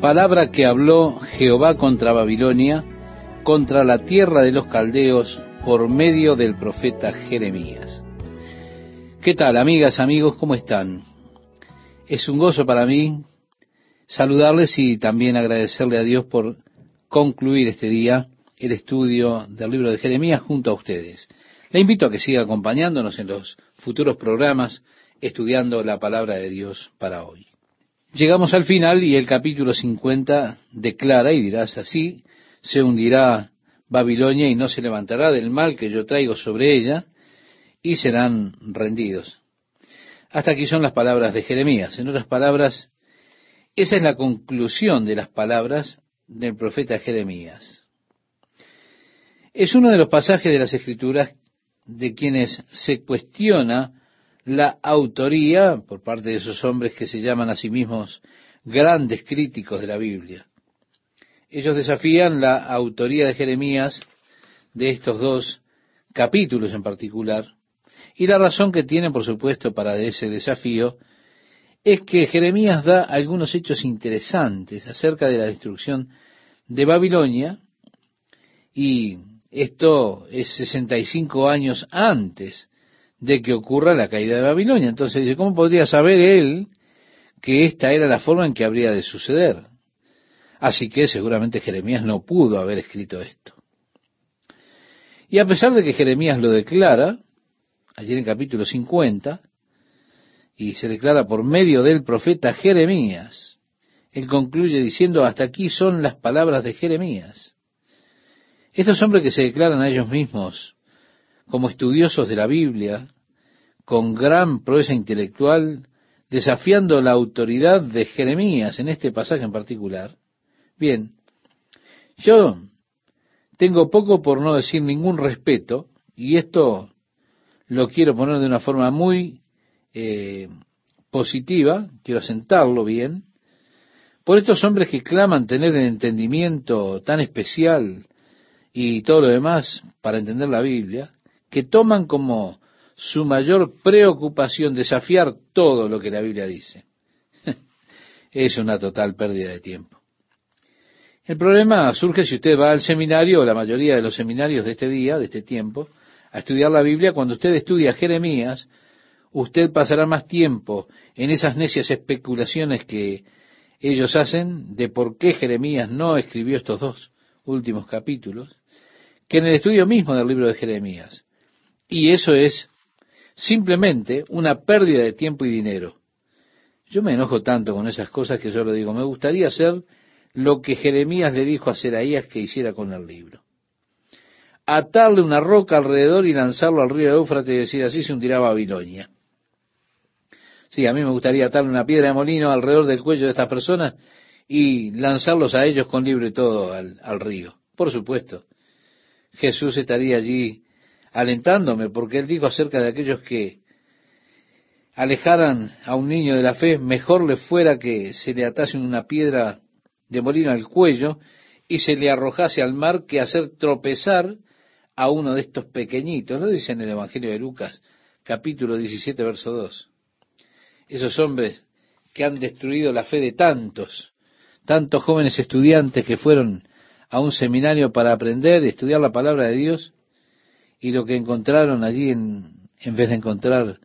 Palabra que habló Jehová contra Babilonia, contra la tierra de los caldeos, por medio del profeta Jeremías. ¿Qué tal, amigas, amigos? ¿Cómo están? Es un gozo para mí saludarles y también agradecerle a Dios por concluir este día el estudio del libro de Jeremías junto a ustedes. Le invito a que siga acompañándonos en los futuros programas estudiando la palabra de Dios para hoy. Llegamos al final y el capítulo 50 declara y dirás así, se hundirá Babilonia y no se levantará del mal que yo traigo sobre ella y serán rendidos. Hasta aquí son las palabras de Jeremías. En otras palabras, esa es la conclusión de las palabras del profeta Jeremías. Es uno de los pasajes de las Escrituras de quienes se cuestiona la autoría por parte de esos hombres que se llaman a sí mismos grandes críticos de la Biblia. Ellos desafían la autoría de Jeremías de estos dos capítulos en particular, y la razón que tienen, por supuesto, para ese desafío es que Jeremías da algunos hechos interesantes acerca de la destrucción de Babilonia, y esto es 65 años antes de que ocurra la caída de Babilonia. Entonces dice, ¿cómo podría saber él que esta era la forma en que habría de suceder? Así que seguramente Jeremías no pudo haber escrito esto. Y a pesar de que Jeremías lo declara, ayer en capítulo 50, y se declara por medio del profeta Jeremías, él concluye diciendo, hasta aquí son las palabras de Jeremías. Estos hombres que se declaran a ellos mismos como estudiosos de la Biblia, con gran proeza intelectual, desafiando la autoridad de Jeremías en este pasaje en particular. Bien, yo tengo poco por no decir ningún respeto, y esto lo quiero poner de una forma muy eh, positiva, quiero asentarlo bien, por estos hombres que claman tener el entendimiento tan especial y todo lo demás para entender la Biblia, que toman como su mayor preocupación desafiar todo lo que la Biblia dice. es una total pérdida de tiempo. El problema surge si usted va al seminario, o la mayoría de los seminarios de este día, de este tiempo, a estudiar la Biblia. Cuando usted estudia Jeremías, usted pasará más tiempo en esas necias especulaciones que ellos hacen de por qué Jeremías no escribió estos dos últimos capítulos, que en el estudio mismo del libro de Jeremías. Y eso es simplemente una pérdida de tiempo y dinero. Yo me enojo tanto con esas cosas que yo lo digo. Me gustaría hacer lo que Jeremías le dijo a Seraías que hiciera con el libro. Atarle una roca alrededor y lanzarlo al río Éufrates y decir así se hundirá Babilonia. Sí, a mí me gustaría atarle una piedra de molino alrededor del cuello de estas personas y lanzarlos a ellos con libro y todo al río. Por supuesto. Jesús estaría allí alentándome, porque él dijo acerca de aquellos que alejaran a un niño de la fe, mejor le fuera que se le atase una piedra de molino al cuello y se le arrojase al mar que hacer tropezar a uno de estos pequeñitos. Lo dice en el Evangelio de Lucas, capítulo 17, verso 2. Esos hombres que han destruido la fe de tantos, tantos jóvenes estudiantes que fueron a un seminario para aprender y estudiar la palabra de Dios, y lo que encontraron allí, en, en vez de encontrar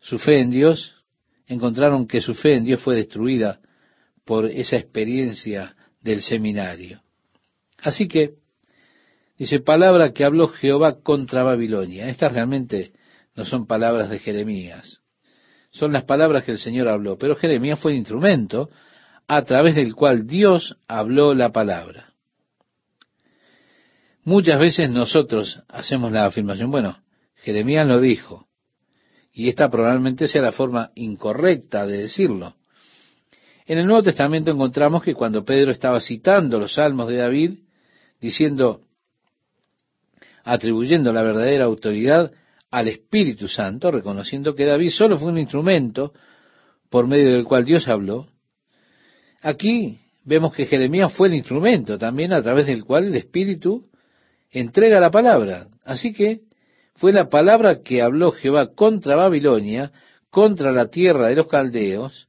su fe en Dios, encontraron que su fe en Dios fue destruida por esa experiencia del seminario. Así que, dice, palabra que habló Jehová contra Babilonia. Estas realmente no son palabras de Jeremías, son las palabras que el Señor habló, pero Jeremías fue el instrumento a través del cual Dios habló la palabra. Muchas veces nosotros hacemos la afirmación, bueno, Jeremías lo dijo, y esta probablemente sea la forma incorrecta de decirlo. En el Nuevo Testamento encontramos que cuando Pedro estaba citando los salmos de David, diciendo, atribuyendo la verdadera autoridad al Espíritu Santo, reconociendo que David solo fue un instrumento por medio del cual Dios habló, aquí vemos que Jeremías fue el instrumento también a través del cual el Espíritu entrega la palabra. Así que fue la palabra que habló Jehová contra Babilonia, contra la tierra de los caldeos,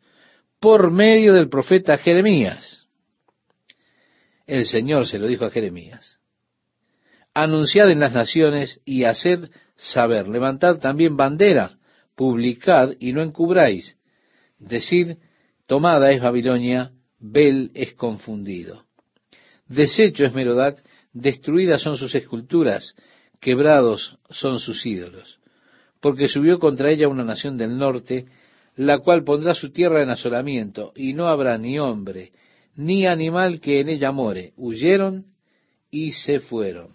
por medio del profeta Jeremías. El Señor se lo dijo a Jeremías. Anunciad en las naciones y haced saber. Levantad también bandera, publicad y no encubráis. Decid, tomada es Babilonia, Bel es confundido. Deshecho es Merodac, destruidas son sus esculturas, quebrados son sus ídolos. Porque subió contra ella una nación del norte, la cual pondrá su tierra en asolamiento, y no habrá ni hombre, ni animal que en ella more. Huyeron y se fueron.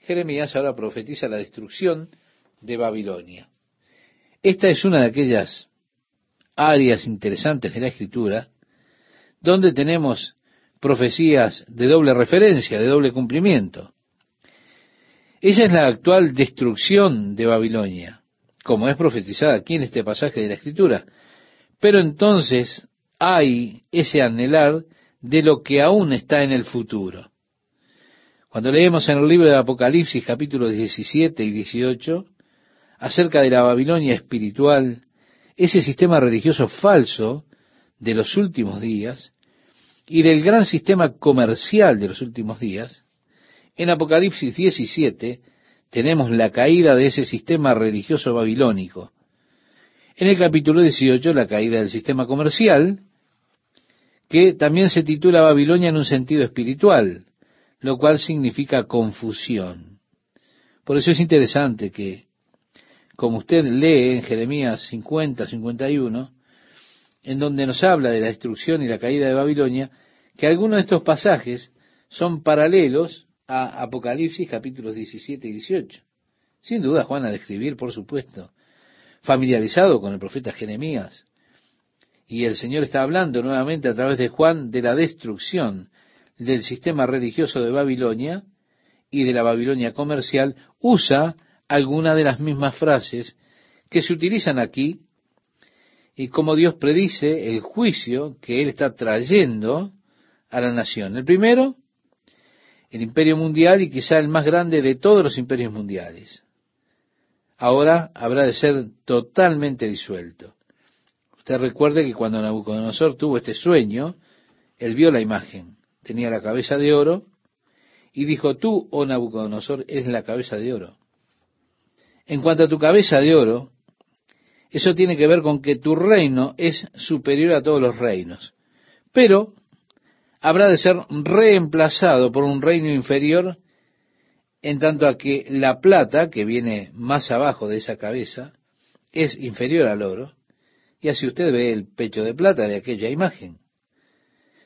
Jeremías ahora profetiza la destrucción de Babilonia. Esta es una de aquellas áreas interesantes de la escritura donde tenemos profecías de doble referencia, de doble cumplimiento. Esa es la actual destrucción de Babilonia, como es profetizada aquí en este pasaje de la Escritura. Pero entonces hay ese anhelar de lo que aún está en el futuro. Cuando leemos en el libro de Apocalipsis capítulos 17 y 18 acerca de la Babilonia espiritual, ese sistema religioso falso de los últimos días y del gran sistema comercial de los últimos días, en Apocalipsis 17 tenemos la caída de ese sistema religioso babilónico. En el capítulo 18 la caída del sistema comercial, que también se titula Babilonia en un sentido espiritual, lo cual significa confusión. Por eso es interesante que, como usted lee en Jeremías 50, 51, en donde nos habla de la destrucción y la caída de Babilonia, que algunos de estos pasajes son paralelos a Apocalipsis capítulos 17 y 18. Sin duda, Juan al escribir, por supuesto, familiarizado con el profeta Jeremías, y el Señor está hablando nuevamente a través de Juan de la destrucción del sistema religioso de Babilonia y de la Babilonia comercial, usa algunas de las mismas frases que se utilizan aquí y como Dios predice el juicio que Él está trayendo a la nación. El primero, el imperio mundial y quizá el más grande de todos los imperios mundiales. Ahora habrá de ser totalmente disuelto. Usted recuerde que cuando Nabucodonosor tuvo este sueño, él vio la imagen. Tenía la cabeza de oro y dijo, tú, oh Nabucodonosor, eres la cabeza de oro. En cuanto a tu cabeza de oro, eso tiene que ver con que tu reino es superior a todos los reinos. Pero habrá de ser reemplazado por un reino inferior en tanto a que la plata, que viene más abajo de esa cabeza, es inferior al oro, y así usted ve el pecho de plata de aquella imagen.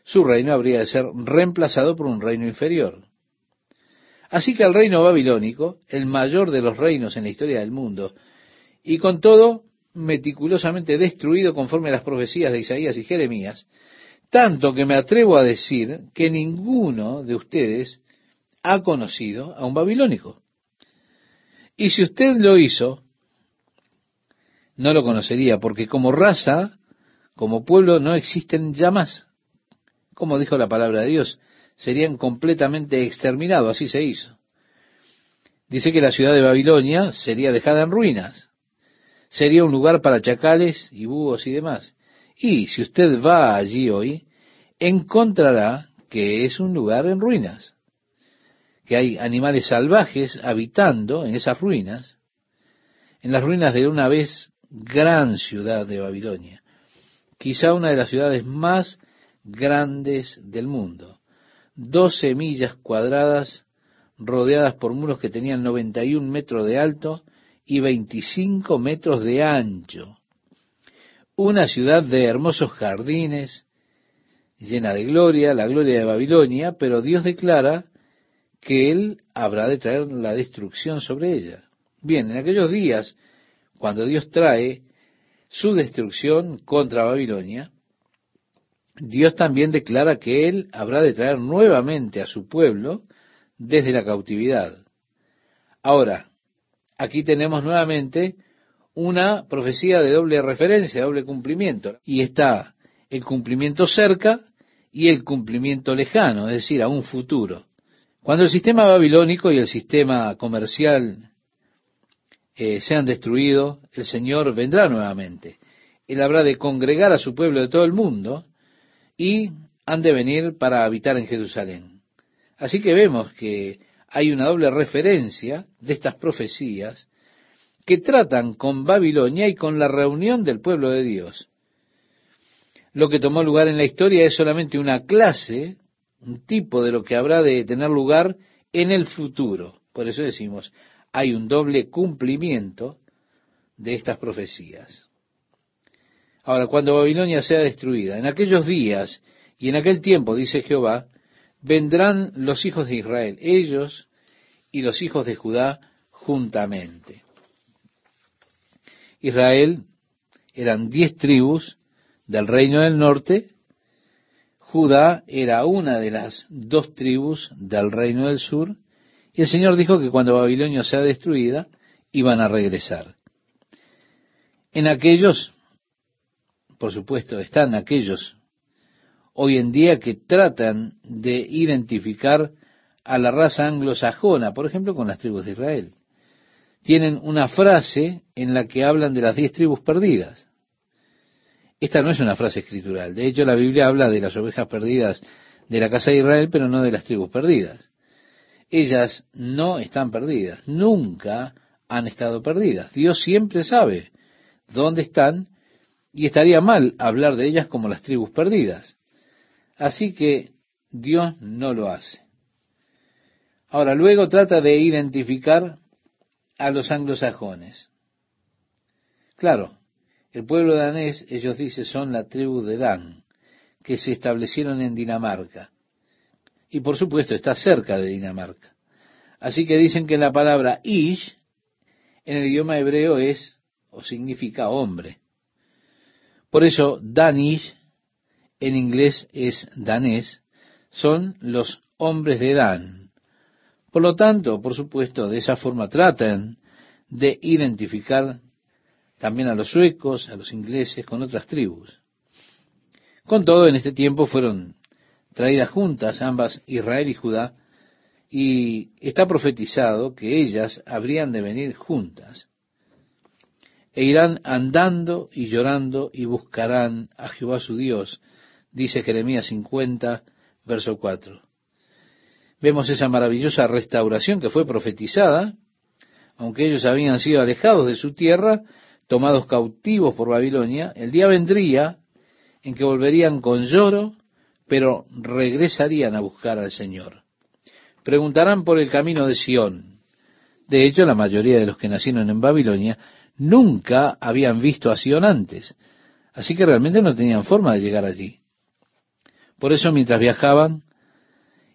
Su reino habría de ser reemplazado por un reino inferior. Así que el reino babilónico, el mayor de los reinos en la historia del mundo, y con todo meticulosamente destruido conforme a las profecías de Isaías y Jeremías, tanto que me atrevo a decir que ninguno de ustedes ha conocido a un babilónico. Y si usted lo hizo, no lo conocería, porque como raza, como pueblo, no existen ya más. Como dijo la palabra de Dios, serían completamente exterminados, así se hizo. Dice que la ciudad de Babilonia sería dejada en ruinas, sería un lugar para chacales y búhos y demás. Y si usted va allí hoy, encontrará que es un lugar en ruinas, que hay animales salvajes habitando en esas ruinas, en las ruinas de una vez gran ciudad de Babilonia, quizá una de las ciudades más grandes del mundo. Doce millas cuadradas rodeadas por muros que tenían 91 metros de alto y 25 metros de ancho. Una ciudad de hermosos jardines, llena de gloria, la gloria de Babilonia, pero Dios declara que Él habrá de traer la destrucción sobre ella. Bien, en aquellos días cuando Dios trae su destrucción contra Babilonia, Dios también declara que Él habrá de traer nuevamente a su pueblo desde la cautividad. Ahora, aquí tenemos nuevamente una profecía de doble referencia, doble cumplimiento. Y está el cumplimiento cerca y el cumplimiento lejano, es decir, a un futuro. Cuando el sistema babilónico y el sistema comercial eh, sean destruidos, el Señor vendrá nuevamente. Él habrá de congregar a su pueblo de todo el mundo y han de venir para habitar en Jerusalén. Así que vemos que hay una doble referencia de estas profecías que tratan con Babilonia y con la reunión del pueblo de Dios. Lo que tomó lugar en la historia es solamente una clase, un tipo de lo que habrá de tener lugar en el futuro. Por eso decimos, hay un doble cumplimiento de estas profecías. Ahora, cuando Babilonia sea destruida, en aquellos días y en aquel tiempo, dice Jehová, vendrán los hijos de Israel, ellos y los hijos de Judá juntamente. Israel eran diez tribus del reino del norte, Judá era una de las dos tribus del reino del sur, y el Señor dijo que cuando Babilonia sea destruida, iban a regresar. En aquellos, por supuesto, están aquellos hoy en día que tratan de identificar a la raza anglosajona, por ejemplo, con las tribus de Israel. Tienen una frase en la que hablan de las diez tribus perdidas. Esta no es una frase escritural. De hecho, la Biblia habla de las ovejas perdidas de la casa de Israel, pero no de las tribus perdidas. Ellas no están perdidas, nunca han estado perdidas. Dios siempre sabe dónde están y estaría mal hablar de ellas como las tribus perdidas. Así que Dios no lo hace. Ahora, luego trata de identificar a los anglosajones. Claro, el pueblo danés, ellos dicen, son la tribu de Dan, que se establecieron en Dinamarca. Y por supuesto está cerca de Dinamarca. Así que dicen que la palabra ish en el idioma hebreo es o significa hombre. Por eso Danish en inglés es danés, son los hombres de Dan. Por lo tanto, por supuesto, de esa forma tratan de identificar también a los suecos, a los ingleses, con otras tribus. Con todo, en este tiempo fueron traídas juntas ambas Israel y Judá, y está profetizado que ellas habrían de venir juntas, e irán andando y llorando y buscarán a Jehová su Dios, dice Jeremías 50, verso 4. Vemos esa maravillosa restauración que fue profetizada, aunque ellos habían sido alejados de su tierra, tomados cautivos por Babilonia, el día vendría en que volverían con lloro, pero regresarían a buscar al Señor. Preguntarán por el camino de Sión. De hecho, la mayoría de los que nacieron en Babilonia nunca habían visto a Sión antes, así que realmente no tenían forma de llegar allí. Por eso, mientras viajaban,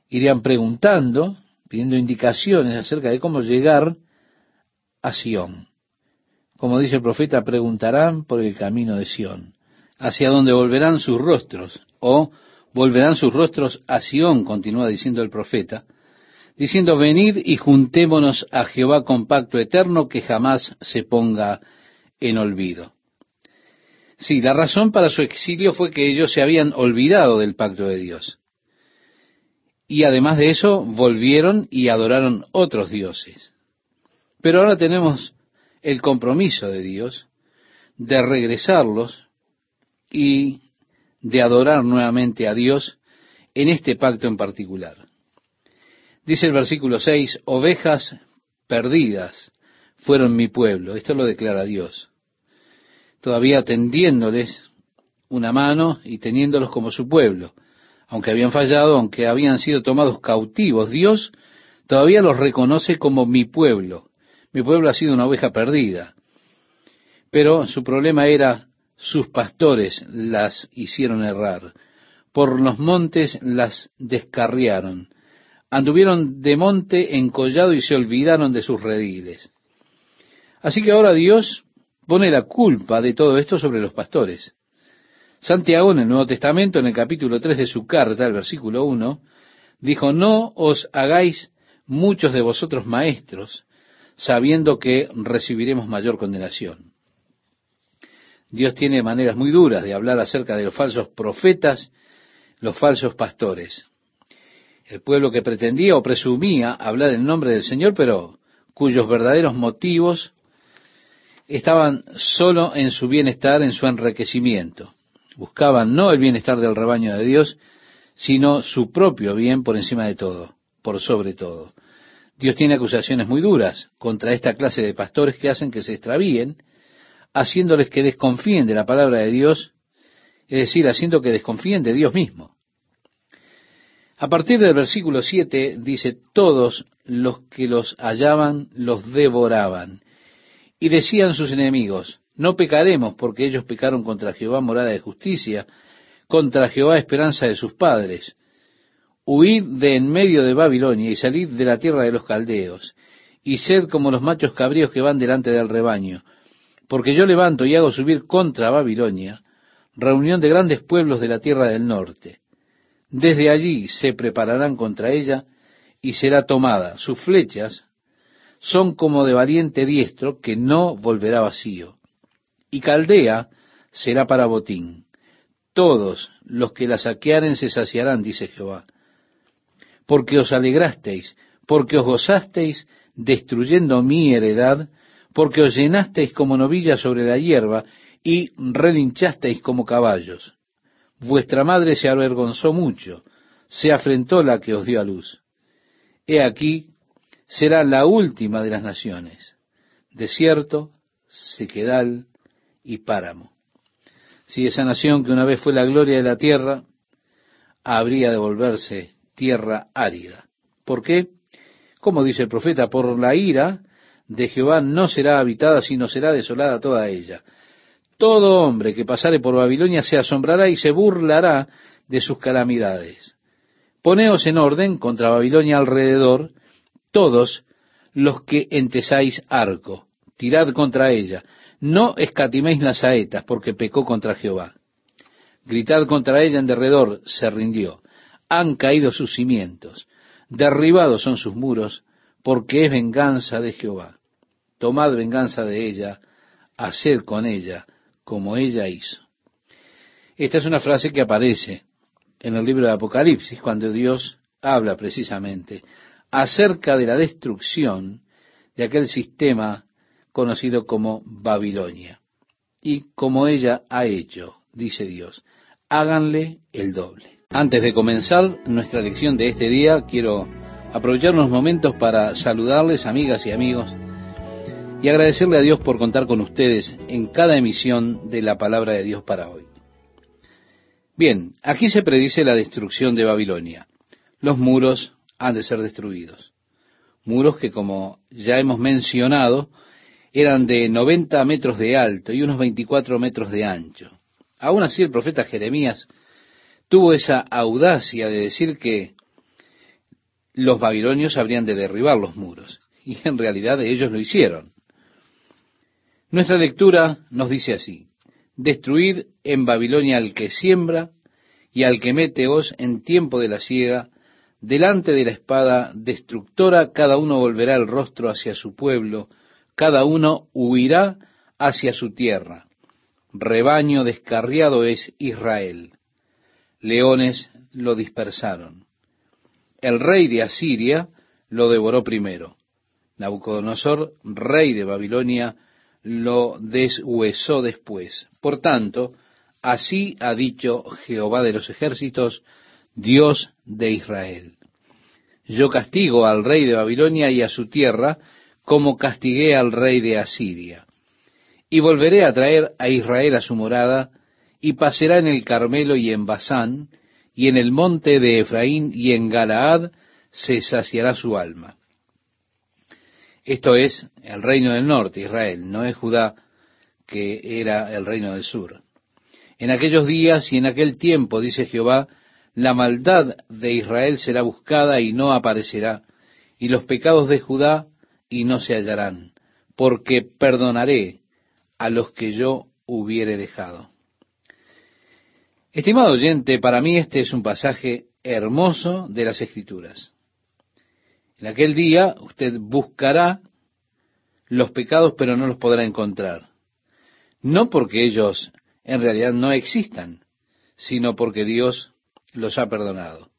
irían preguntando, pidiendo indicaciones acerca de cómo llegar a Sión. Como dice el profeta, preguntarán por el camino de Sión, hacia donde volverán sus rostros, o volverán sus rostros a Sión, continúa diciendo el profeta, diciendo, venid y juntémonos a Jehová con pacto eterno que jamás se ponga en olvido. Sí, la razón para su exilio fue que ellos se habían olvidado del pacto de Dios. Y además de eso, volvieron y adoraron otros dioses. Pero ahora tenemos el compromiso de Dios de regresarlos y de adorar nuevamente a Dios en este pacto en particular. Dice el versículo 6, ovejas perdidas fueron mi pueblo. Esto lo declara Dios. Todavía tendiéndoles una mano y teniéndolos como su pueblo aunque habían fallado, aunque habían sido tomados cautivos, Dios todavía los reconoce como mi pueblo. Mi pueblo ha sido una oveja perdida. Pero su problema era sus pastores las hicieron errar. Por los montes las descarriaron. Anduvieron de monte en collado y se olvidaron de sus rediles. Así que ahora Dios pone la culpa de todo esto sobre los pastores. Santiago en el Nuevo Testamento, en el capítulo 3 de su carta, el versículo 1, dijo, no os hagáis muchos de vosotros maestros, sabiendo que recibiremos mayor condenación. Dios tiene maneras muy duras de hablar acerca de los falsos profetas, los falsos pastores. El pueblo que pretendía o presumía hablar en nombre del Señor, pero cuyos verdaderos motivos estaban solo en su bienestar, en su enriquecimiento. Buscaban no el bienestar del rebaño de Dios, sino su propio bien por encima de todo. por sobre todo. Dios tiene acusaciones muy duras contra esta clase de pastores que hacen que se extravíen, haciéndoles que desconfíen de la palabra de Dios, es decir, haciendo que desconfíen de Dios mismo. A partir del versículo 7 dice, todos los que los hallaban los devoraban. Y decían sus enemigos, no pecaremos porque ellos pecaron contra Jehová morada de justicia, contra Jehová esperanza de sus padres. Huid de en medio de Babilonia y salid de la tierra de los caldeos, y sed como los machos cabríos que van delante del rebaño, porque yo levanto y hago subir contra Babilonia reunión de grandes pueblos de la tierra del norte. Desde allí se prepararán contra ella y será tomada. Sus flechas son como de valiente diestro que no volverá vacío. Y Caldea será para botín. Todos los que la saquearen se saciarán, dice Jehová. Porque os alegrasteis, porque os gozasteis destruyendo mi heredad, porque os llenasteis como novillas sobre la hierba y relinchasteis como caballos. Vuestra madre se avergonzó mucho, se afrentó la que os dio a luz. He aquí, será la última de las naciones, desierto, sequedal y páramo. Si esa nación que una vez fue la gloria de la tierra, habría de volverse tierra árida. ¿Por qué? Como dice el profeta, por la ira de Jehová no será habitada, sino será desolada toda ella. Todo hombre que pasare por Babilonia se asombrará y se burlará de sus calamidades. Poneos en orden contra Babilonia alrededor, todos los que entesáis arco, tirad contra ella, no escatiméis las saetas, porque pecó contra Jehová. Gritad contra ella en derredor, se rindió. Han caído sus cimientos, derribados son sus muros, porque es venganza de Jehová. Tomad venganza de ella, haced con ella como ella hizo. Esta es una frase que aparece en el libro de Apocalipsis, cuando Dios habla precisamente acerca de la destrucción de aquel sistema conocido como Babilonia. Y como ella ha hecho, dice Dios, háganle el doble. Antes de comenzar nuestra lección de este día, quiero aprovechar unos momentos para saludarles, amigas y amigos, y agradecerle a Dios por contar con ustedes en cada emisión de la palabra de Dios para hoy. Bien, aquí se predice la destrucción de Babilonia. Los muros han de ser destruidos. Muros que, como ya hemos mencionado, eran de 90 metros de alto y unos 24 metros de ancho. Aún así, el profeta Jeremías tuvo esa audacia de decir que los babilonios habrían de derribar los muros. Y en realidad ellos lo hicieron. Nuestra lectura nos dice así, destruid en Babilonia al que siembra y al que mete hoz en tiempo de la siega, delante de la espada destructora cada uno volverá el rostro hacia su pueblo, cada uno huirá hacia su tierra. Rebaño descarriado es Israel. Leones lo dispersaron. El rey de Asiria lo devoró primero. Nabucodonosor, rey de Babilonia, lo deshuesó después. Por tanto, así ha dicho Jehová de los ejércitos, Dios de Israel. Yo castigo al rey de Babilonia y a su tierra, como castigué al rey de Asiria. Y volveré a traer a Israel a su morada, y pasará en el Carmelo y en Basán, y en el monte de Efraín y en Galaad se saciará su alma. Esto es el reino del norte, Israel, no es Judá que era el reino del sur. En aquellos días y en aquel tiempo, dice Jehová, la maldad de Israel será buscada y no aparecerá, y los pecados de Judá y no se hallarán, porque perdonaré a los que yo hubiere dejado. Estimado oyente, para mí este es un pasaje hermoso de las Escrituras. En aquel día usted buscará los pecados, pero no los podrá encontrar. No porque ellos en realidad no existan, sino porque Dios los ha perdonado.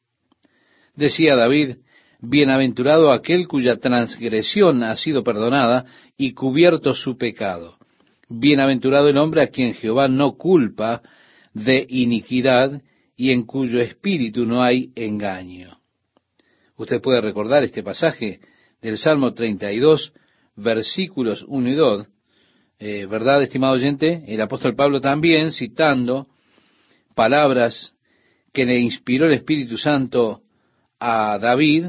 Decía David, Bienaventurado aquel cuya transgresión ha sido perdonada y cubierto su pecado. Bienaventurado el hombre a quien Jehová no culpa de iniquidad y en cuyo espíritu no hay engaño. Usted puede recordar este pasaje del Salmo 32, versículos 1 y 2, eh, ¿verdad, estimado oyente? El apóstol Pablo también, citando palabras que le inspiró el Espíritu Santo a David,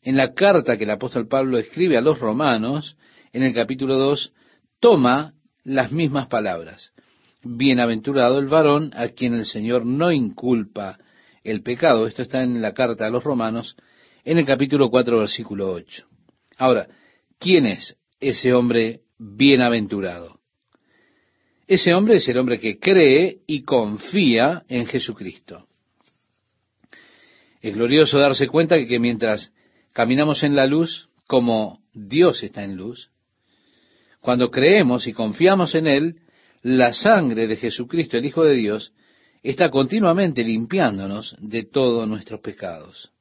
en la carta que el apóstol Pablo escribe a los romanos, en el capítulo 2, toma las mismas palabras. Bienaventurado el varón a quien el Señor no inculpa el pecado. Esto está en la carta a los romanos, en el capítulo 4, versículo 8. Ahora, ¿quién es ese hombre bienaventurado? Ese hombre es el hombre que cree y confía en Jesucristo. Es glorioso darse cuenta que, que mientras caminamos en la luz, como Dios está en luz, cuando creemos y confiamos en Él, la sangre de Jesucristo, el Hijo de Dios, está continuamente limpiándonos de todos nuestros pecados.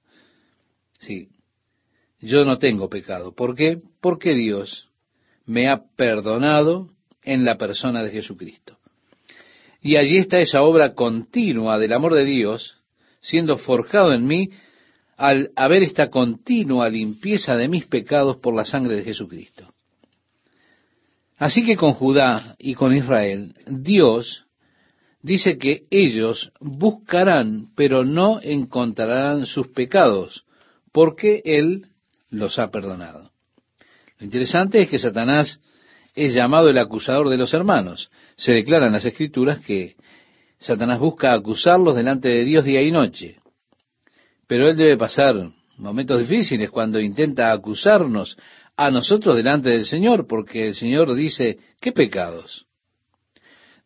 Sí, yo no tengo pecado. ¿Por qué? Porque Dios me ha perdonado en la persona de Jesucristo. Y allí está esa obra continua del amor de Dios siendo forjado en mí al haber esta continua limpieza de mis pecados por la sangre de Jesucristo. Así que con Judá y con Israel, Dios dice que ellos buscarán, pero no encontrarán sus pecados, porque Él los ha perdonado. Lo interesante es que Satanás es llamado el acusador de los hermanos. Se declara en las Escrituras que Satanás busca acusarlos delante de Dios día y noche. Pero él debe pasar momentos difíciles cuando intenta acusarnos a nosotros delante del Señor, porque el Señor dice, ¿qué pecados?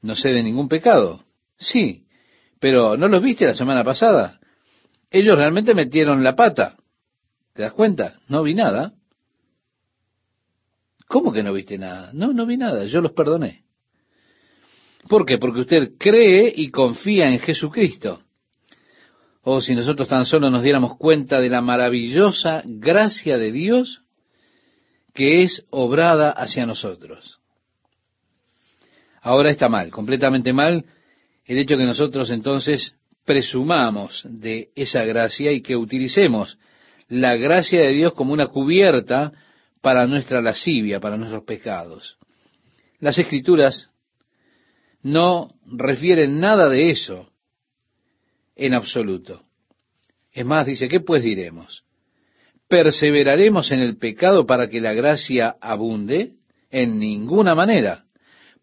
No sé de ningún pecado. Sí, pero ¿no los viste la semana pasada? Ellos realmente metieron la pata. ¿Te das cuenta? No vi nada. ¿Cómo que no viste nada? No, no vi nada, yo los perdoné. ¿Por qué? Porque usted cree y confía en Jesucristo. O si nosotros tan solo nos diéramos cuenta de la maravillosa gracia de Dios que es obrada hacia nosotros. Ahora está mal, completamente mal, el hecho que nosotros entonces presumamos de esa gracia y que utilicemos la gracia de Dios como una cubierta para nuestra lascivia, para nuestros pecados. Las escrituras no refieren nada de eso en absoluto. Es más, dice, ¿qué pues diremos? ¿Perseveraremos en el pecado para que la gracia abunde? En ninguna manera,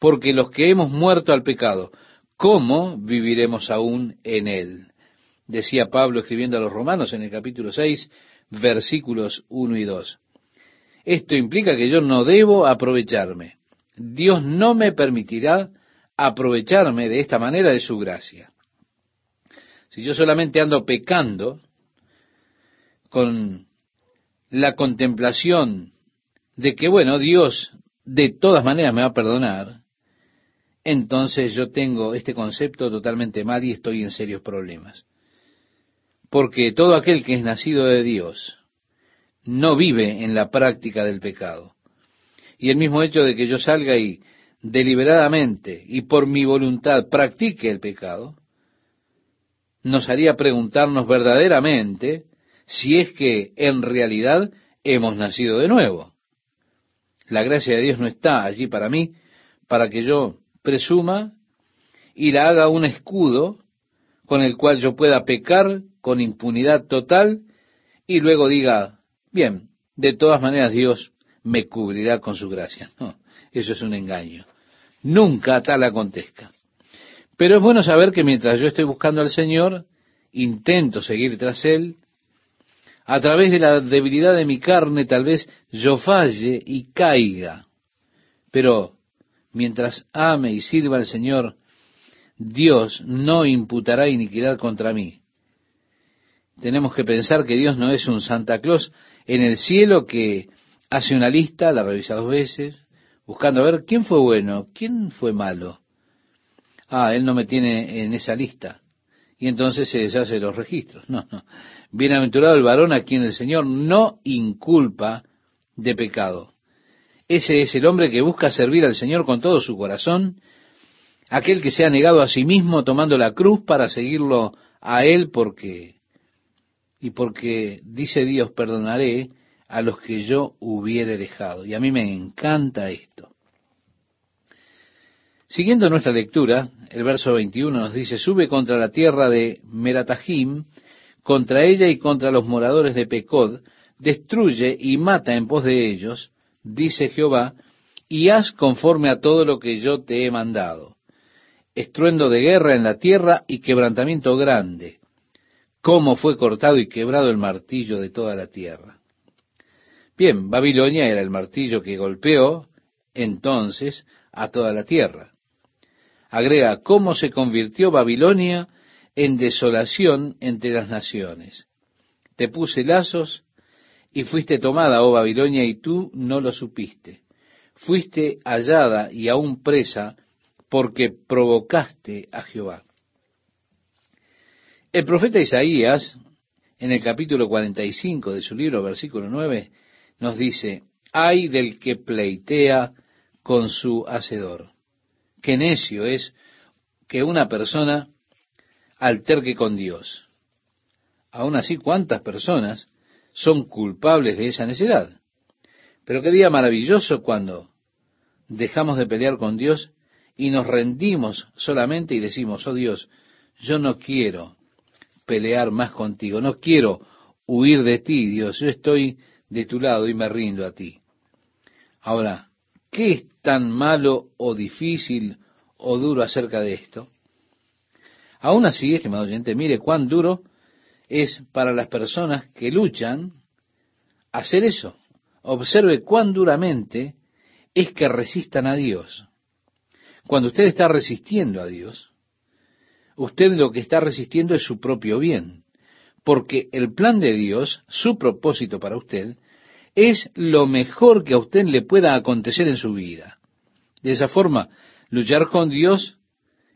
porque los que hemos muerto al pecado, ¿cómo viviremos aún en él? Decía Pablo escribiendo a los romanos en el capítulo 6, versículos 1 y 2. Esto implica que yo no debo aprovecharme. Dios no me permitirá aprovecharme de esta manera de su gracia. Si yo solamente ando pecando con la contemplación de que, bueno, Dios de todas maneras me va a perdonar, entonces yo tengo este concepto totalmente mal y estoy en serios problemas. Porque todo aquel que es nacido de Dios no vive en la práctica del pecado. Y el mismo hecho de que yo salga y deliberadamente y por mi voluntad practique el pecado, nos haría preguntarnos verdaderamente si es que en realidad hemos nacido de nuevo. La gracia de Dios no está allí para mí, para que yo presuma y la haga un escudo con el cual yo pueda pecar con impunidad total y luego diga, bien, de todas maneras Dios me cubrirá con su gracia. No, eso es un engaño. Nunca tal acontezca. Pero es bueno saber que mientras yo estoy buscando al Señor, intento seguir tras Él, a través de la debilidad de mi carne tal vez yo falle y caiga. Pero mientras ame y sirva al Señor, Dios no imputará iniquidad contra mí. Tenemos que pensar que Dios no es un Santa Claus en el cielo que hace una lista, la revisa dos veces, buscando a ver quién fue bueno, quién fue malo. Ah, Él no me tiene en esa lista. Y entonces se deshace los registros. No, no. Bienaventurado el varón a quien el Señor no inculpa de pecado. Ese es el hombre que busca servir al Señor con todo su corazón, aquel que se ha negado a sí mismo tomando la cruz para seguirlo a Él porque y porque dice Dios, perdonaré a los que yo hubiere dejado. Y a mí me encanta esto. Siguiendo nuestra lectura, el verso 21 nos dice, sube contra la tierra de Meratahim, contra ella y contra los moradores de Pecod, destruye y mata en pos de ellos, dice Jehová, y haz conforme a todo lo que yo te he mandado. Estruendo de guerra en la tierra y quebrantamiento grande, cómo fue cortado y quebrado el martillo de toda la tierra. Bien, Babilonia era el martillo que golpeó entonces a toda la tierra. Agrega, cómo se convirtió Babilonia en desolación entre las naciones. Te puse lazos y fuiste tomada, oh Babilonia, y tú no lo supiste. Fuiste hallada y aún presa porque provocaste a Jehová. El profeta Isaías, en el capítulo 45 de su libro, versículo 9, nos dice, ay del que pleitea con su hacedor. Qué necio es que una persona alterque con Dios. Aún así, ¿cuántas personas son culpables de esa necedad? Pero qué día maravilloso cuando dejamos de pelear con Dios y nos rendimos solamente y decimos, oh Dios, yo no quiero pelear más contigo, no quiero huir de ti, Dios, yo estoy de tu lado y me rindo a ti. Ahora, ¿qué es tan malo o difícil o duro acerca de esto? Aún así, estimado oyente, mire cuán duro es para las personas que luchan hacer eso. Observe cuán duramente es que resistan a Dios. Cuando usted está resistiendo a Dios, usted lo que está resistiendo es su propio bien, porque el plan de Dios, su propósito para usted, es lo mejor que a usted le pueda acontecer en su vida. De esa forma, luchar con Dios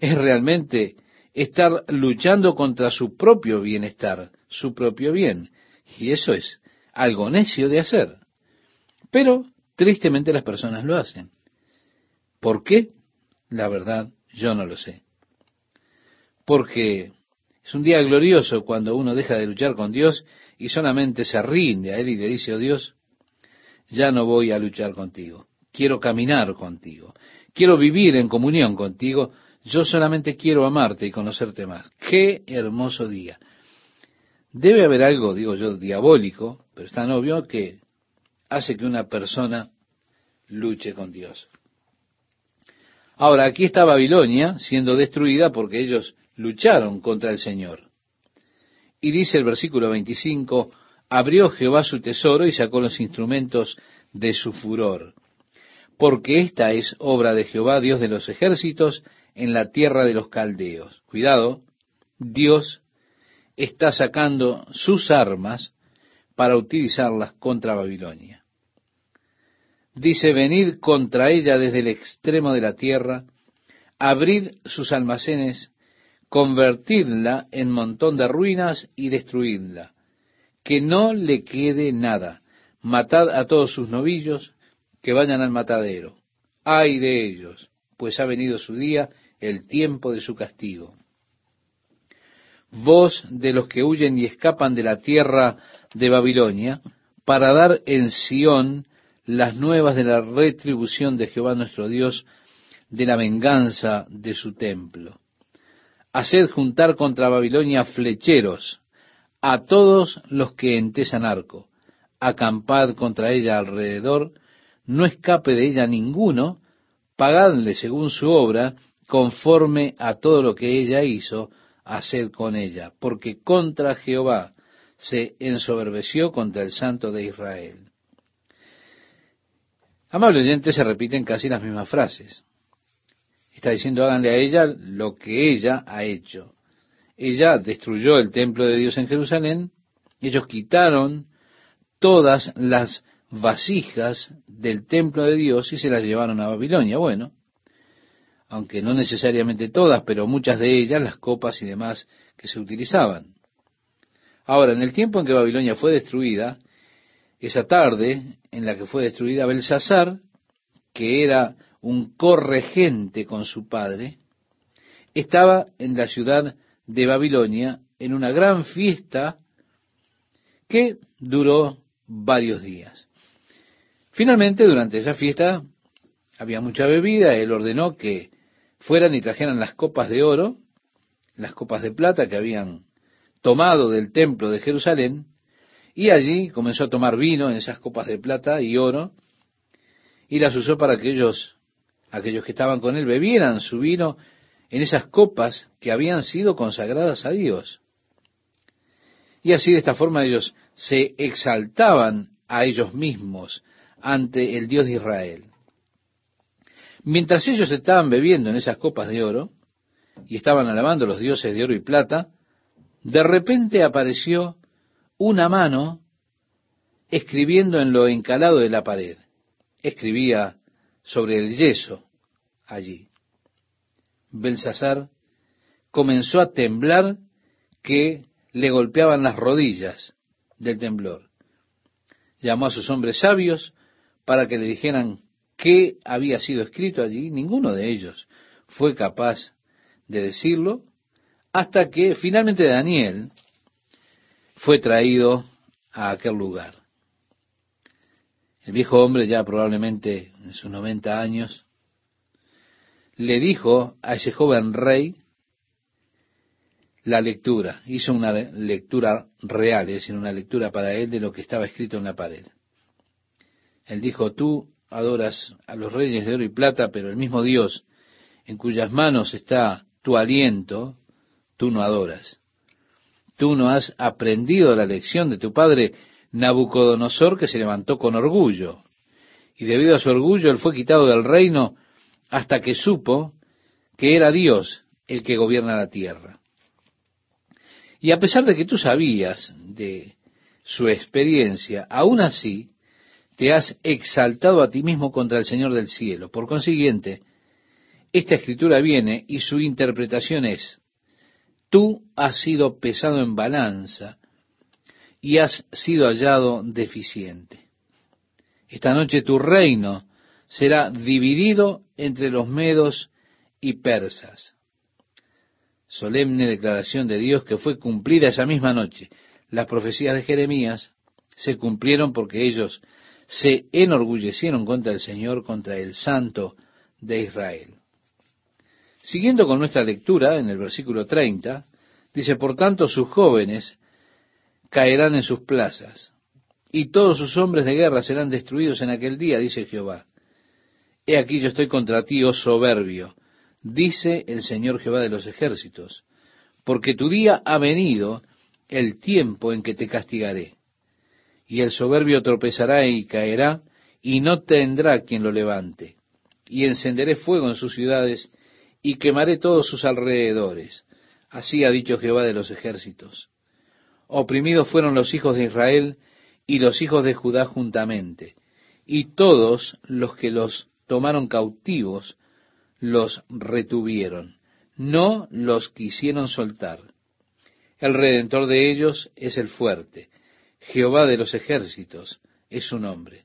es realmente estar luchando contra su propio bienestar, su propio bien. Y eso es algo necio de hacer. Pero tristemente las personas lo hacen. ¿Por qué? La verdad, yo no lo sé porque es un día glorioso cuando uno deja de luchar con Dios y solamente se rinde a Él y le dice, oh Dios, ya no voy a luchar contigo, quiero caminar contigo, quiero vivir en comunión contigo, yo solamente quiero amarte y conocerte más. Qué hermoso día. Debe haber algo, digo yo, diabólico, pero es tan obvio que hace que una persona luche con Dios. Ahora, aquí está Babilonia siendo destruida porque ellos lucharon contra el Señor. Y dice el versículo 25, abrió Jehová su tesoro y sacó los instrumentos de su furor, porque esta es obra de Jehová, Dios de los ejércitos, en la tierra de los caldeos. Cuidado, Dios está sacando sus armas para utilizarlas contra Babilonia. Dice, venid contra ella desde el extremo de la tierra, abrid sus almacenes convertidla en montón de ruinas y destruidla, que no le quede nada. Matad a todos sus novillos, que vayan al matadero. Ay de ellos, pues ha venido su día, el tiempo de su castigo. Voz de los que huyen y escapan de la tierra de Babilonia, para dar en Sión las nuevas de la retribución de Jehová nuestro Dios, de la venganza de su templo haced juntar contra Babilonia flecheros, a todos los que entesan arco, acampad contra ella alrededor, no escape de ella ninguno, pagadle según su obra, conforme a todo lo que ella hizo, haced con ella, porque contra Jehová se ensoberbeció contra el Santo de Israel. Amable oyente, se repiten casi las mismas frases. Está diciendo, háganle a ella lo que ella ha hecho. Ella destruyó el templo de Dios en Jerusalén, ellos quitaron todas las vasijas del templo de Dios y se las llevaron a Babilonia. Bueno, aunque no necesariamente todas, pero muchas de ellas, las copas y demás que se utilizaban. Ahora, en el tiempo en que Babilonia fue destruida, esa tarde en la que fue destruida Belsasar, que era un corregente con su padre, estaba en la ciudad de Babilonia en una gran fiesta que duró varios días. Finalmente, durante esa fiesta, había mucha bebida, él ordenó que fueran y trajeran las copas de oro, las copas de plata que habían tomado del templo de Jerusalén, y allí comenzó a tomar vino en esas copas de plata y oro, y las usó para que ellos, aquellos que estaban con él, bebieran su vino en esas copas que habían sido consagradas a Dios. Y así de esta forma ellos se exaltaban a ellos mismos ante el Dios de Israel. Mientras ellos estaban bebiendo en esas copas de oro y estaban alabando a los dioses de oro y plata, de repente apareció una mano escribiendo en lo encalado de la pared. Escribía sobre el yeso allí. Belsasar comenzó a temblar que le golpeaban las rodillas del temblor. Llamó a sus hombres sabios para que le dijeran qué había sido escrito allí. Ninguno de ellos fue capaz de decirlo hasta que finalmente Daniel fue traído a aquel lugar. El viejo hombre, ya probablemente en sus 90 años, le dijo a ese joven rey la lectura. Hizo una lectura real, es decir, una lectura para él de lo que estaba escrito en la pared. Él dijo, tú adoras a los reyes de oro y plata, pero el mismo Dios en cuyas manos está tu aliento, tú no adoras. Tú no has aprendido la lección de tu padre Nabucodonosor que se levantó con orgullo. Y debido a su orgullo él fue quitado del reino hasta que supo que era Dios el que gobierna la tierra. Y a pesar de que tú sabías de su experiencia, aún así te has exaltado a ti mismo contra el Señor del cielo. Por consiguiente, esta escritura viene y su interpretación es, tú has sido pesado en balanza y has sido hallado deficiente. Esta noche tu reino será dividido entre los medos y persas. Solemne declaración de Dios que fue cumplida esa misma noche. Las profecías de Jeremías se cumplieron porque ellos se enorgullecieron contra el Señor, contra el Santo de Israel. Siguiendo con nuestra lectura, en el versículo 30, dice, por tanto sus jóvenes caerán en sus plazas, y todos sus hombres de guerra serán destruidos en aquel día, dice Jehová. He aquí yo estoy contra ti, oh soberbio, dice el Señor Jehová de los ejércitos, porque tu día ha venido el tiempo en que te castigaré. Y el soberbio tropezará y caerá, y no tendrá quien lo levante. Y encenderé fuego en sus ciudades, y quemaré todos sus alrededores. Así ha dicho Jehová de los ejércitos. Oprimidos fueron los hijos de Israel y los hijos de Judá juntamente, y todos los que los tomaron cautivos, los retuvieron, no los quisieron soltar. El redentor de ellos es el fuerte, Jehová de los ejércitos es su nombre.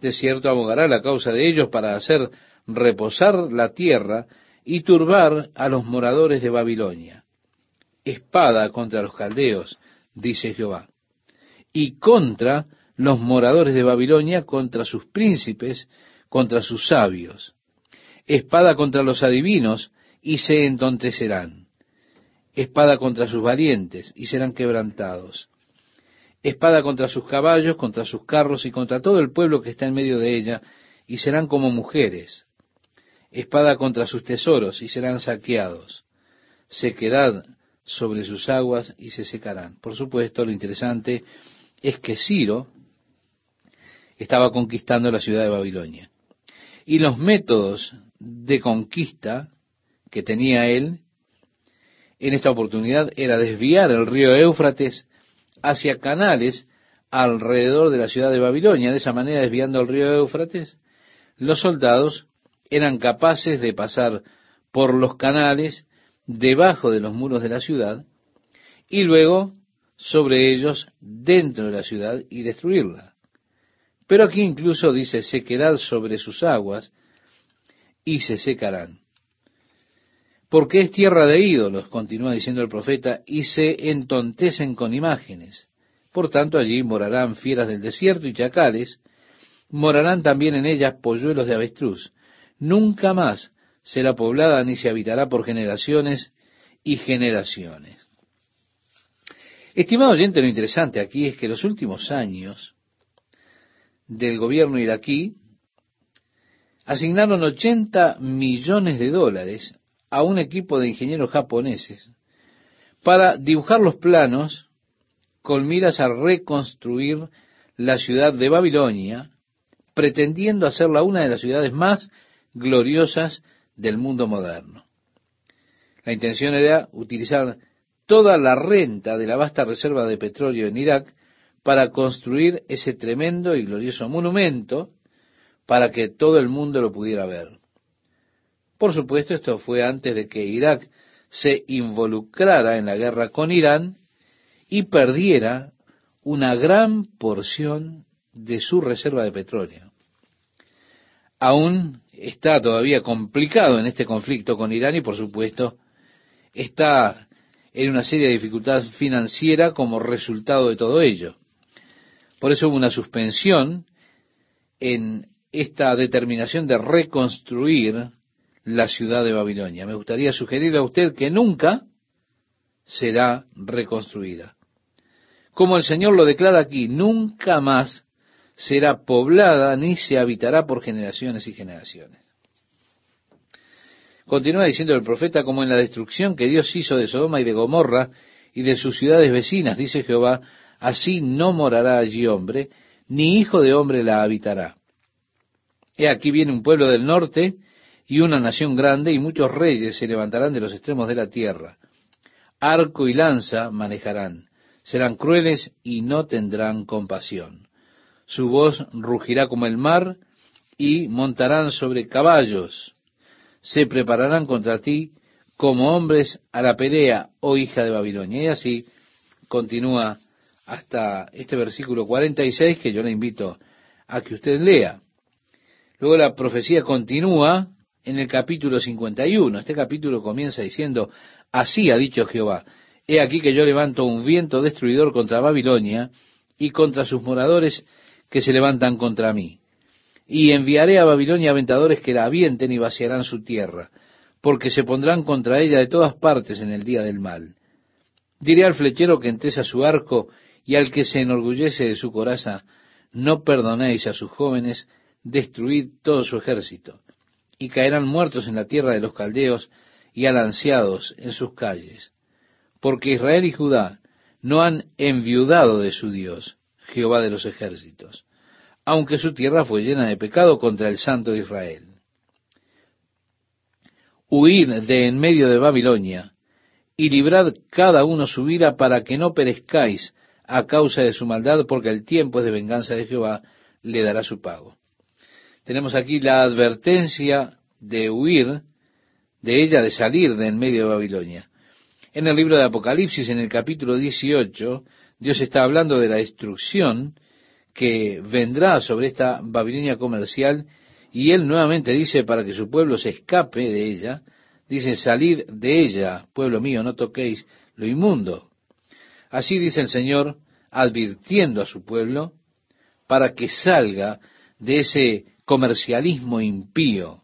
De cierto abogará la causa de ellos para hacer reposar la tierra y turbar a los moradores de Babilonia. Espada contra los caldeos, dice Jehová, y contra los moradores de Babilonia, contra sus príncipes, contra sus sabios, espada contra los adivinos, y se entontecerán, espada contra sus valientes, y serán quebrantados, espada contra sus caballos, contra sus carros, y contra todo el pueblo que está en medio de ella, y serán como mujeres, espada contra sus tesoros, y serán saqueados, sequedad sobre sus aguas, y se secarán. Por supuesto, lo interesante es que Ciro estaba conquistando la ciudad de Babilonia. Y los métodos de conquista que tenía él en esta oportunidad era desviar el río Éufrates hacia canales alrededor de la ciudad de Babilonia. De esa manera, desviando el río Éufrates, los soldados eran capaces de pasar por los canales debajo de los muros de la ciudad y luego sobre ellos dentro de la ciudad y destruirla. Pero aquí incluso dice sequedad sobre sus aguas y se secarán. Porque es tierra de ídolos, continúa diciendo el profeta, y se entontecen con imágenes. Por tanto, allí morarán fieras del desierto y chacales, morarán también en ellas polluelos de avestruz. Nunca más será poblada ni se habitará por generaciones y generaciones. Estimado oyente, lo interesante aquí es que los últimos años del gobierno iraquí asignaron 80 millones de dólares a un equipo de ingenieros japoneses para dibujar los planos con miras a reconstruir la ciudad de Babilonia, pretendiendo hacerla una de las ciudades más gloriosas del mundo moderno. La intención era utilizar toda la renta de la vasta reserva de petróleo en Irak para construir ese tremendo y glorioso monumento para que todo el mundo lo pudiera ver. Por supuesto, esto fue antes de que Irak se involucrara en la guerra con Irán y perdiera una gran porción de su reserva de petróleo. Aún está todavía complicado en este conflicto con Irán y por supuesto está en una seria dificultad financiera como resultado de todo ello. Por eso hubo una suspensión en esta determinación de reconstruir la ciudad de Babilonia. Me gustaría sugerirle a usted que nunca será reconstruida. Como el Señor lo declara aquí, nunca más será poblada ni se habitará por generaciones y generaciones. Continúa diciendo el profeta como en la destrucción que Dios hizo de Sodoma y de Gomorra y de sus ciudades vecinas, dice Jehová, así no morará allí hombre, ni hijo de hombre la habitará. He aquí viene un pueblo del norte y una nación grande, y muchos reyes se levantarán de los extremos de la tierra. Arco y lanza manejarán, serán crueles y no tendrán compasión. Su voz rugirá como el mar, y montarán sobre caballos, se prepararán contra ti como hombres a la pelea, oh hija de Babilonia. Y así continúa hasta este versículo 46 que yo le invito a que usted lea. Luego la profecía continúa en el capítulo 51. Este capítulo comienza diciendo, así ha dicho Jehová, he aquí que yo levanto un viento destruidor contra Babilonia y contra sus moradores que se levantan contra mí. Y enviaré a Babilonia aventadores que la avienten y vaciarán su tierra, porque se pondrán contra ella de todas partes en el día del mal. Diré al flechero que entesa su arco y al que se enorgullece de su coraza, no perdonéis a sus jóvenes, destruid todo su ejército y caerán muertos en la tierra de los caldeos y alanceados en sus calles. Porque Israel y Judá no han enviudado de su Dios, Jehová de los ejércitos, aunque su tierra fue llena de pecado contra el Santo de Israel. Huid de en medio de Babilonia, y librad cada uno su vida para que no perezcáis a causa de su maldad, porque el tiempo es de venganza de Jehová, le dará su pago. Tenemos aquí la advertencia de huir de ella, de salir de en medio de Babilonia. En el libro de Apocalipsis, en el capítulo 18, Dios está hablando de la destrucción que vendrá sobre esta Babilonia comercial y él nuevamente dice para que su pueblo se escape de ella, dice salid de ella, pueblo mío, no toquéis lo inmundo. Así dice el Señor, advirtiendo a su pueblo para que salga de ese comercialismo impío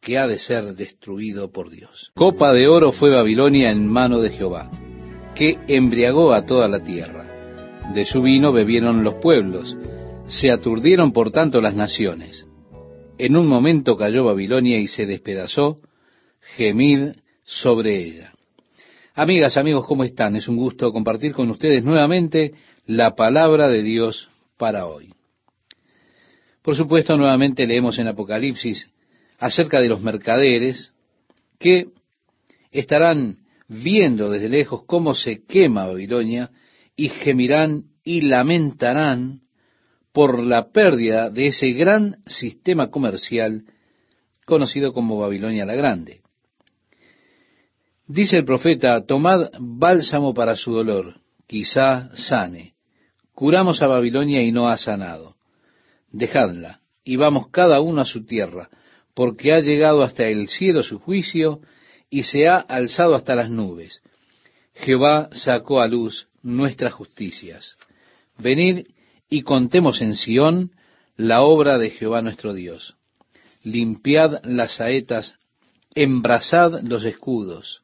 que ha de ser destruido por Dios. Copa de oro fue Babilonia en mano de Jehová, que embriagó a toda la tierra. De su vino bebieron los pueblos, se aturdieron por tanto las naciones. En un momento cayó Babilonia y se despedazó, gemid sobre ella. Amigas, amigos, ¿cómo están? Es un gusto compartir con ustedes nuevamente la palabra de Dios para hoy. Por supuesto, nuevamente leemos en Apocalipsis acerca de los mercaderes que estarán viendo desde lejos cómo se quema Babilonia y gemirán y lamentarán por la pérdida de ese gran sistema comercial conocido como Babilonia la Grande. Dice el profeta, tomad bálsamo para su dolor, quizá sane. Curamos a Babilonia y no ha sanado dejadla, y vamos cada uno a su tierra, porque ha llegado hasta el cielo su juicio, y se ha alzado hasta las nubes. Jehová sacó a luz nuestras justicias. venid y contemos en Sión la obra de Jehová nuestro Dios. Limpiad las saetas, embrazad los escudos.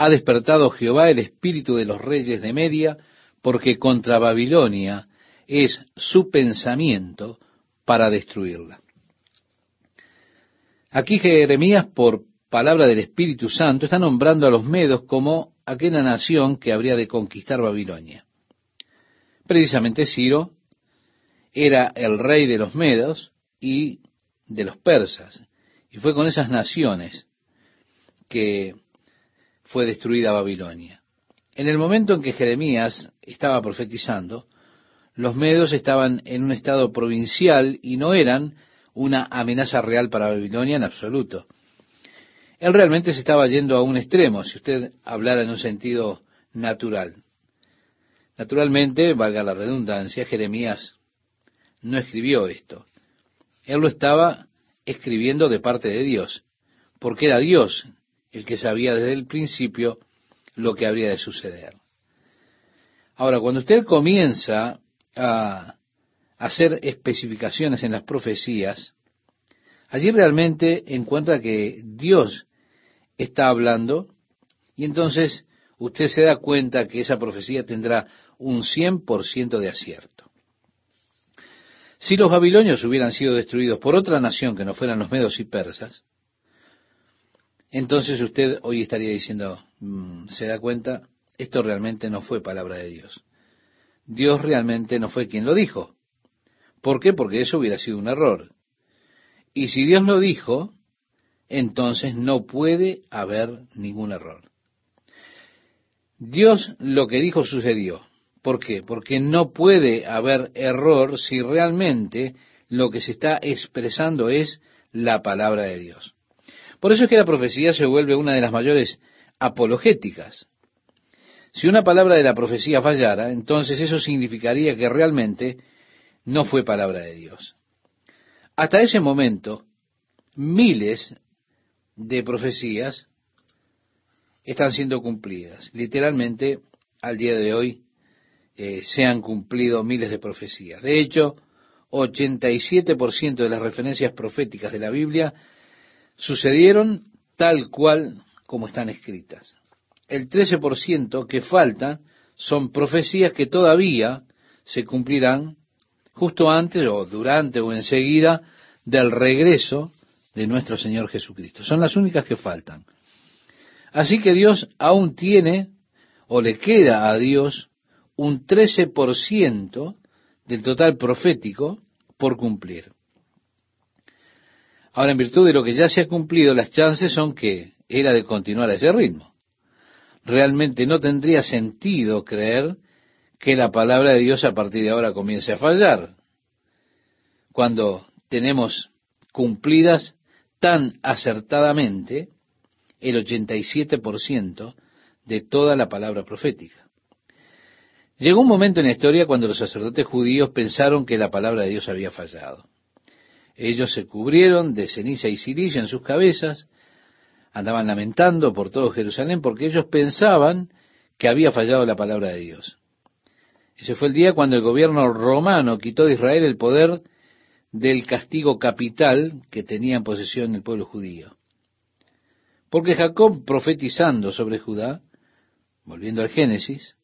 Ha despertado Jehová el espíritu de los reyes de Media, porque contra Babilonia es su pensamiento para destruirla. Aquí Jeremías, por palabra del Espíritu Santo, está nombrando a los medos como aquella nación que habría de conquistar Babilonia. Precisamente Ciro era el rey de los medos y de los persas, y fue con esas naciones que fue destruida Babilonia. En el momento en que Jeremías estaba profetizando, los medos estaban en un estado provincial y no eran una amenaza real para Babilonia en absoluto. Él realmente se estaba yendo a un extremo, si usted hablara en un sentido natural. Naturalmente, valga la redundancia, Jeremías no escribió esto. Él lo estaba escribiendo de parte de Dios, porque era Dios el que sabía desde el principio lo que habría de suceder. Ahora, cuando usted comienza a hacer especificaciones en las profecías, allí realmente encuentra que Dios está hablando y entonces usted se da cuenta que esa profecía tendrá un 100% de acierto. Si los babilonios hubieran sido destruidos por otra nación que no fueran los medos y persas, entonces usted hoy estaría diciendo, mm, ¿se da cuenta? Esto realmente no fue palabra de Dios. Dios realmente no fue quien lo dijo. ¿Por qué? Porque eso hubiera sido un error. Y si Dios lo dijo, entonces no puede haber ningún error. Dios lo que dijo sucedió. ¿Por qué? Porque no puede haber error si realmente lo que se está expresando es la palabra de Dios. Por eso es que la profecía se vuelve una de las mayores apologéticas. Si una palabra de la profecía fallara, entonces eso significaría que realmente no fue palabra de Dios. Hasta ese momento, miles de profecías están siendo cumplidas. Literalmente, al día de hoy, eh, se han cumplido miles de profecías. De hecho, 87% de las referencias proféticas de la Biblia sucedieron tal cual como están escritas. El 13% que falta son profecías que todavía se cumplirán justo antes o durante o enseguida del regreso de nuestro Señor Jesucristo. Son las únicas que faltan. Así que Dios aún tiene, o le queda a Dios, un 13% del total profético por cumplir. Ahora, en virtud de lo que ya se ha cumplido, las chances son que era de continuar a ese ritmo. Realmente no tendría sentido creer que la palabra de Dios a partir de ahora comience a fallar. Cuando tenemos cumplidas tan acertadamente el 87% de toda la palabra profética. Llegó un momento en la historia cuando los sacerdotes judíos pensaron que la palabra de Dios había fallado. Ellos se cubrieron de ceniza y silicia en sus cabezas, andaban lamentando por todo Jerusalén porque ellos pensaban que había fallado la palabra de Dios. Ese fue el día cuando el gobierno romano quitó de Israel el poder del castigo capital que tenía en posesión el pueblo judío. Porque Jacob, profetizando sobre Judá, volviendo al Génesis,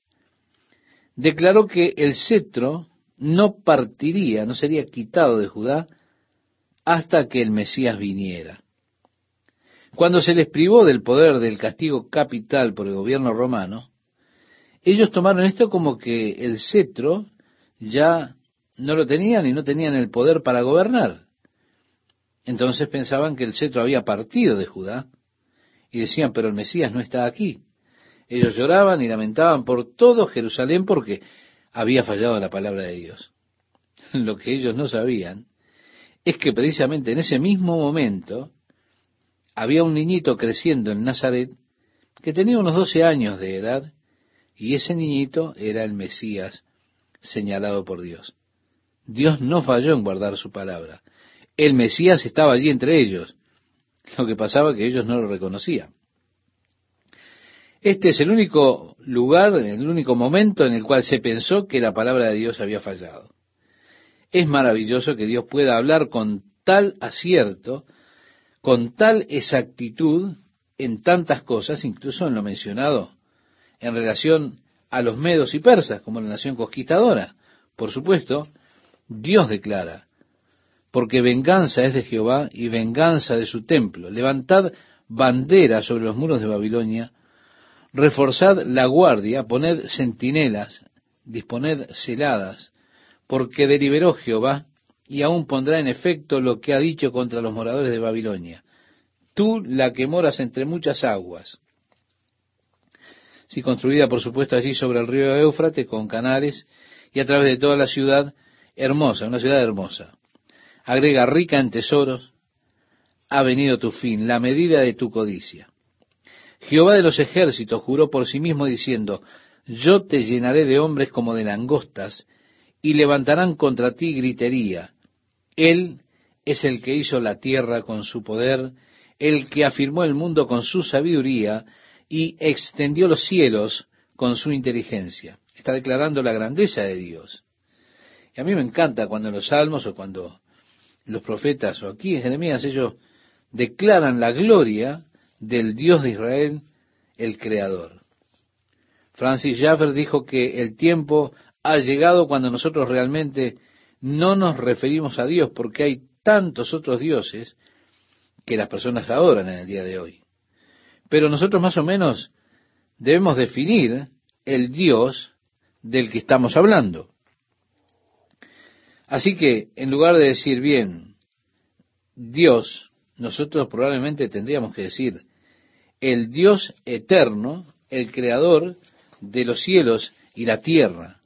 declaró que el cetro no partiría, no sería quitado de Judá hasta que el Mesías viniera. Cuando se les privó del poder del castigo capital por el gobierno romano, ellos tomaron esto como que el cetro ya no lo tenían y no tenían el poder para gobernar. Entonces pensaban que el cetro había partido de Judá y decían, pero el Mesías no está aquí. Ellos lloraban y lamentaban por todo Jerusalén porque había fallado la palabra de Dios. Lo que ellos no sabían es que precisamente en ese mismo momento había un niñito creciendo en Nazaret que tenía unos doce años de edad y ese niñito era el Mesías señalado por Dios. Dios no falló en guardar su palabra. El Mesías estaba allí entre ellos. Lo que pasaba que ellos no lo reconocían. Este es el único lugar, el único momento en el cual se pensó que la palabra de Dios había fallado. Es maravilloso que Dios pueda hablar con tal acierto, con tal exactitud en tantas cosas, incluso en lo mencionado en relación a los medos y persas como la nación conquistadora. Por supuesto, Dios declara, porque venganza es de Jehová y venganza de su templo. Levantad bandera sobre los muros de Babilonia, reforzad la guardia, poned centinelas, disponed celadas, porque deliberó Jehová y aún pondrá en efecto lo que ha dicho contra los moradores de Babilonia. Tú la que moras entre muchas aguas. Sí, construida por supuesto allí sobre el río Éufrates con canales y a través de toda la ciudad hermosa, una ciudad hermosa. Agrega rica en tesoros, ha venido tu fin, la medida de tu codicia. Jehová de los ejércitos juró por sí mismo diciendo, yo te llenaré de hombres como de langostas, y levantarán contra ti gritería. Él es el que hizo la tierra con su poder, el que afirmó el mundo con su sabiduría, y extendió los cielos con su inteligencia. Está declarando la grandeza de Dios. Y a mí me encanta cuando en los salmos o cuando los profetas o aquí en Jeremías ellos declaran la gloria del Dios de Israel, el Creador. Francis Jaffer dijo que el tiempo ha llegado cuando nosotros realmente no nos referimos a Dios, porque hay tantos otros dioses que las personas adoran en el día de hoy. Pero nosotros más o menos debemos definir el Dios del que estamos hablando. Así que, en lugar de decir bien, Dios, nosotros probablemente tendríamos que decir, el Dios eterno, el creador de los cielos y la tierra.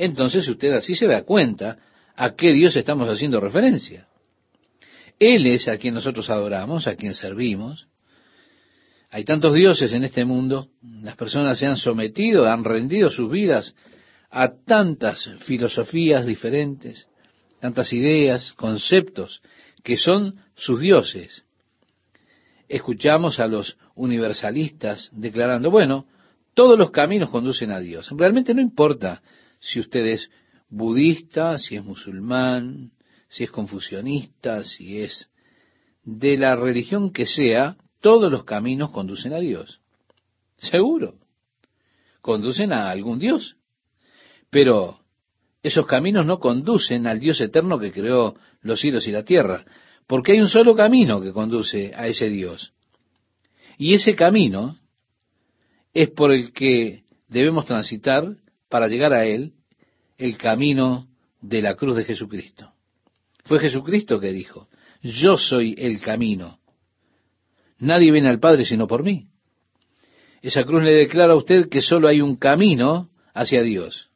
Entonces usted así se da cuenta a qué Dios estamos haciendo referencia. Él es a quien nosotros adoramos, a quien servimos, hay tantos dioses en este mundo, las personas se han sometido, han rendido sus vidas a tantas filosofías diferentes, tantas ideas, conceptos, que son sus dioses. Escuchamos a los universalistas declarando, bueno, todos los caminos conducen a Dios. Realmente no importa si usted es budista, si es musulmán, si es confucionista, si es de la religión que sea, todos los caminos conducen a Dios. Seguro. Conducen a algún Dios. Pero esos caminos no conducen al Dios eterno que creó los cielos y la tierra, porque hay un solo camino que conduce a ese Dios. Y ese camino es por el que debemos transitar para llegar a Él, el camino de la cruz de Jesucristo. Fue Jesucristo que dijo, yo soy el camino, Nadie viene al Padre sino por mí. Esa cruz le declara a usted que solo hay un camino hacia Dios.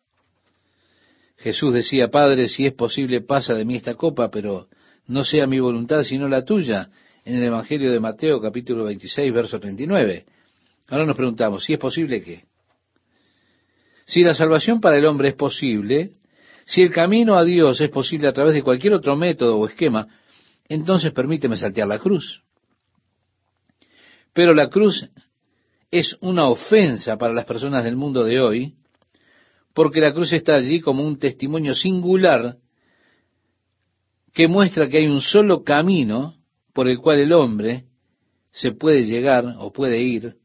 Jesús decía, Padre, si es posible, pasa de mí esta copa, pero no sea mi voluntad sino la tuya, en el Evangelio de Mateo capítulo 26, verso 39. Ahora nos preguntamos, ¿si es posible qué? Si la salvación para el hombre es posible, si el camino a Dios es posible a través de cualquier otro método o esquema, entonces permíteme saltear la cruz. Pero la cruz es una ofensa para las personas del mundo de hoy, porque la cruz está allí como un testimonio singular que muestra que hay un solo camino por el cual el hombre se puede llegar o puede ir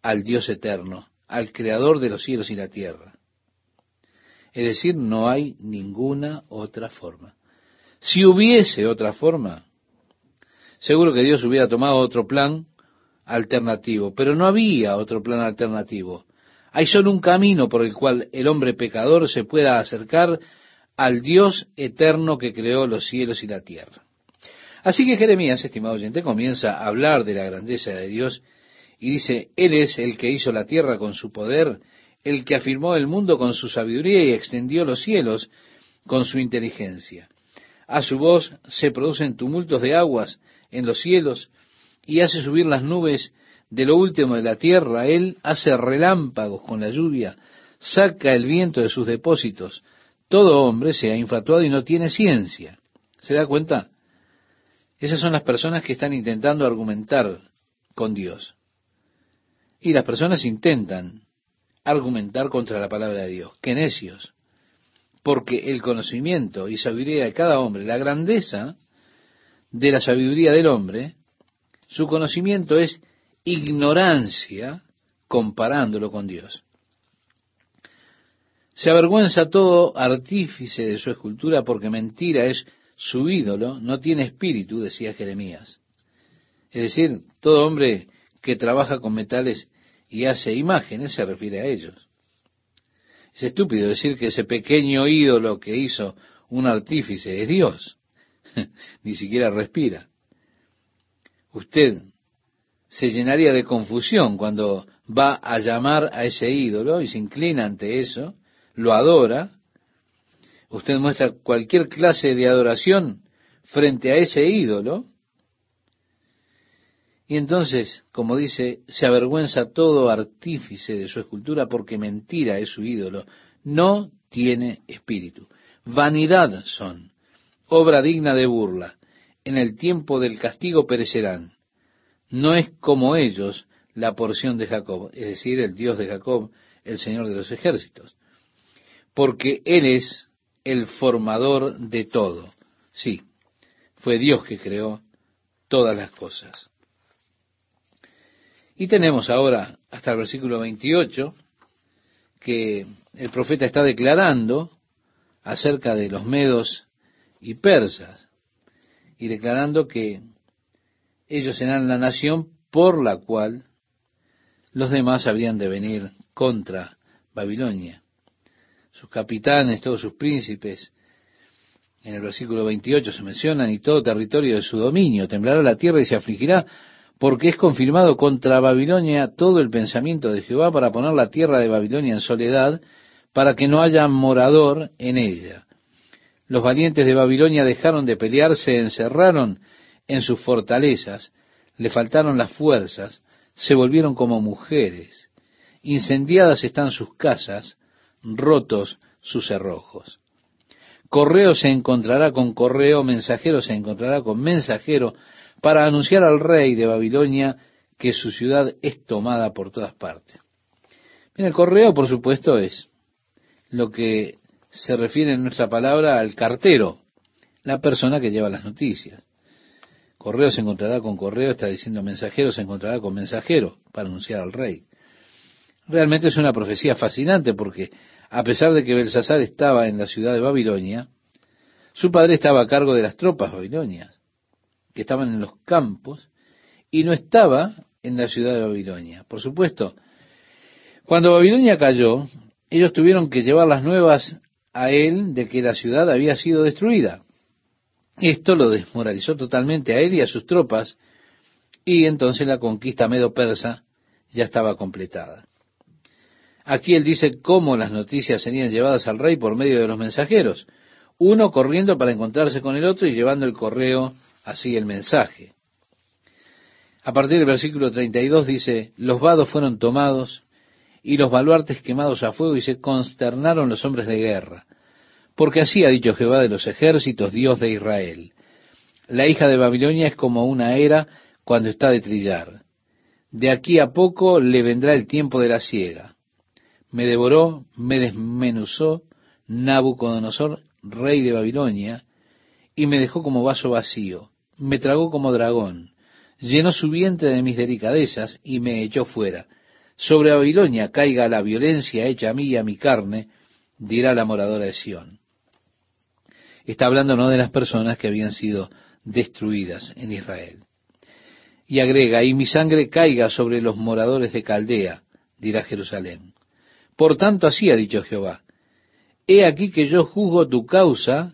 al Dios eterno, al Creador de los cielos y la tierra. Es decir, no hay ninguna otra forma. Si hubiese otra forma, seguro que Dios hubiera tomado otro plan alternativo, pero no había otro plan alternativo. Hay solo un camino por el cual el hombre pecador se pueda acercar al Dios eterno que creó los cielos y la tierra. Así que Jeremías, estimado oyente, comienza a hablar de la grandeza de Dios y dice, Él es el que hizo la tierra con su poder, el que afirmó el mundo con su sabiduría y extendió los cielos con su inteligencia. A su voz se producen tumultos de aguas en los cielos, y hace subir las nubes de lo último de la tierra. Él hace relámpagos con la lluvia, saca el viento de sus depósitos. Todo hombre se ha infatuado y no tiene ciencia. ¿Se da cuenta? Esas son las personas que están intentando argumentar con Dios. Y las personas intentan argumentar contra la palabra de Dios. ¡Qué necios! Porque el conocimiento y sabiduría de cada hombre, la grandeza de la sabiduría del hombre, su conocimiento es ignorancia comparándolo con Dios. Se avergüenza todo artífice de su escultura porque mentira es su ídolo, no tiene espíritu, decía Jeremías. Es decir, todo hombre que trabaja con metales y hace imágenes se refiere a ellos. Es estúpido decir que ese pequeño ídolo que hizo un artífice es Dios. Ni siquiera respira. Usted se llenaría de confusión cuando va a llamar a ese ídolo y se inclina ante eso, lo adora. Usted muestra cualquier clase de adoración frente a ese ídolo y entonces, como dice, se avergüenza todo artífice de su escultura porque mentira es su ídolo. No tiene espíritu. Vanidad son, obra digna de burla. En el tiempo del castigo perecerán. No es como ellos la porción de Jacob, es decir, el Dios de Jacob, el Señor de los ejércitos. Porque Él es el formador de todo. Sí, fue Dios que creó todas las cosas. Y tenemos ahora hasta el versículo 28 que el profeta está declarando acerca de los medos y persas y declarando que ellos serán la nación por la cual los demás habrían de venir contra Babilonia. Sus capitanes, todos sus príncipes, en el versículo 28 se mencionan, y todo territorio de su dominio, temblará la tierra y se afligirá porque es confirmado contra Babilonia todo el pensamiento de Jehová para poner la tierra de Babilonia en soledad, para que no haya morador en ella. Los valientes de Babilonia dejaron de pelear, se encerraron en sus fortalezas, le faltaron las fuerzas, se volvieron como mujeres. Incendiadas están sus casas, rotos sus cerrojos. Correo se encontrará con correo, mensajero se encontrará con mensajero, para anunciar al rey de Babilonia que su ciudad es tomada por todas partes. El correo, por supuesto, es lo que se refiere en nuestra palabra al cartero, la persona que lleva las noticias. Correo se encontrará con correo, está diciendo mensajero se encontrará con mensajero para anunciar al rey. Realmente es una profecía fascinante porque a pesar de que Belsasar estaba en la ciudad de Babilonia, su padre estaba a cargo de las tropas babilonias que estaban en los campos y no estaba en la ciudad de Babilonia. Por supuesto, cuando Babilonia cayó, ellos tuvieron que llevar las nuevas a él de que la ciudad había sido destruida. Esto lo desmoralizó totalmente a él y a sus tropas, y entonces la conquista medo-persa ya estaba completada. Aquí él dice cómo las noticias serían llevadas al rey por medio de los mensajeros, uno corriendo para encontrarse con el otro y llevando el correo así el mensaje. A partir del versículo 32 dice, los vados fueron tomados y los baluartes quemados a fuego y se consternaron los hombres de guerra, porque así ha dicho Jehová de los ejércitos, Dios de Israel. La hija de Babilonia es como una era cuando está de trillar. De aquí a poco le vendrá el tiempo de la siega. Me devoró, me desmenuzó Nabucodonosor, rey de Babilonia, y me dejó como vaso vacío me tragó como dragón, llenó su vientre de mis delicadezas y me echó fuera. Sobre Babilonia caiga la violencia hecha a mí y a mi carne, dirá la moradora de Sión. Está hablando no de las personas que habían sido destruidas en Israel. Y agrega, y mi sangre caiga sobre los moradores de Caldea, dirá Jerusalén. Por tanto así ha dicho Jehová, he aquí que yo juzgo tu causa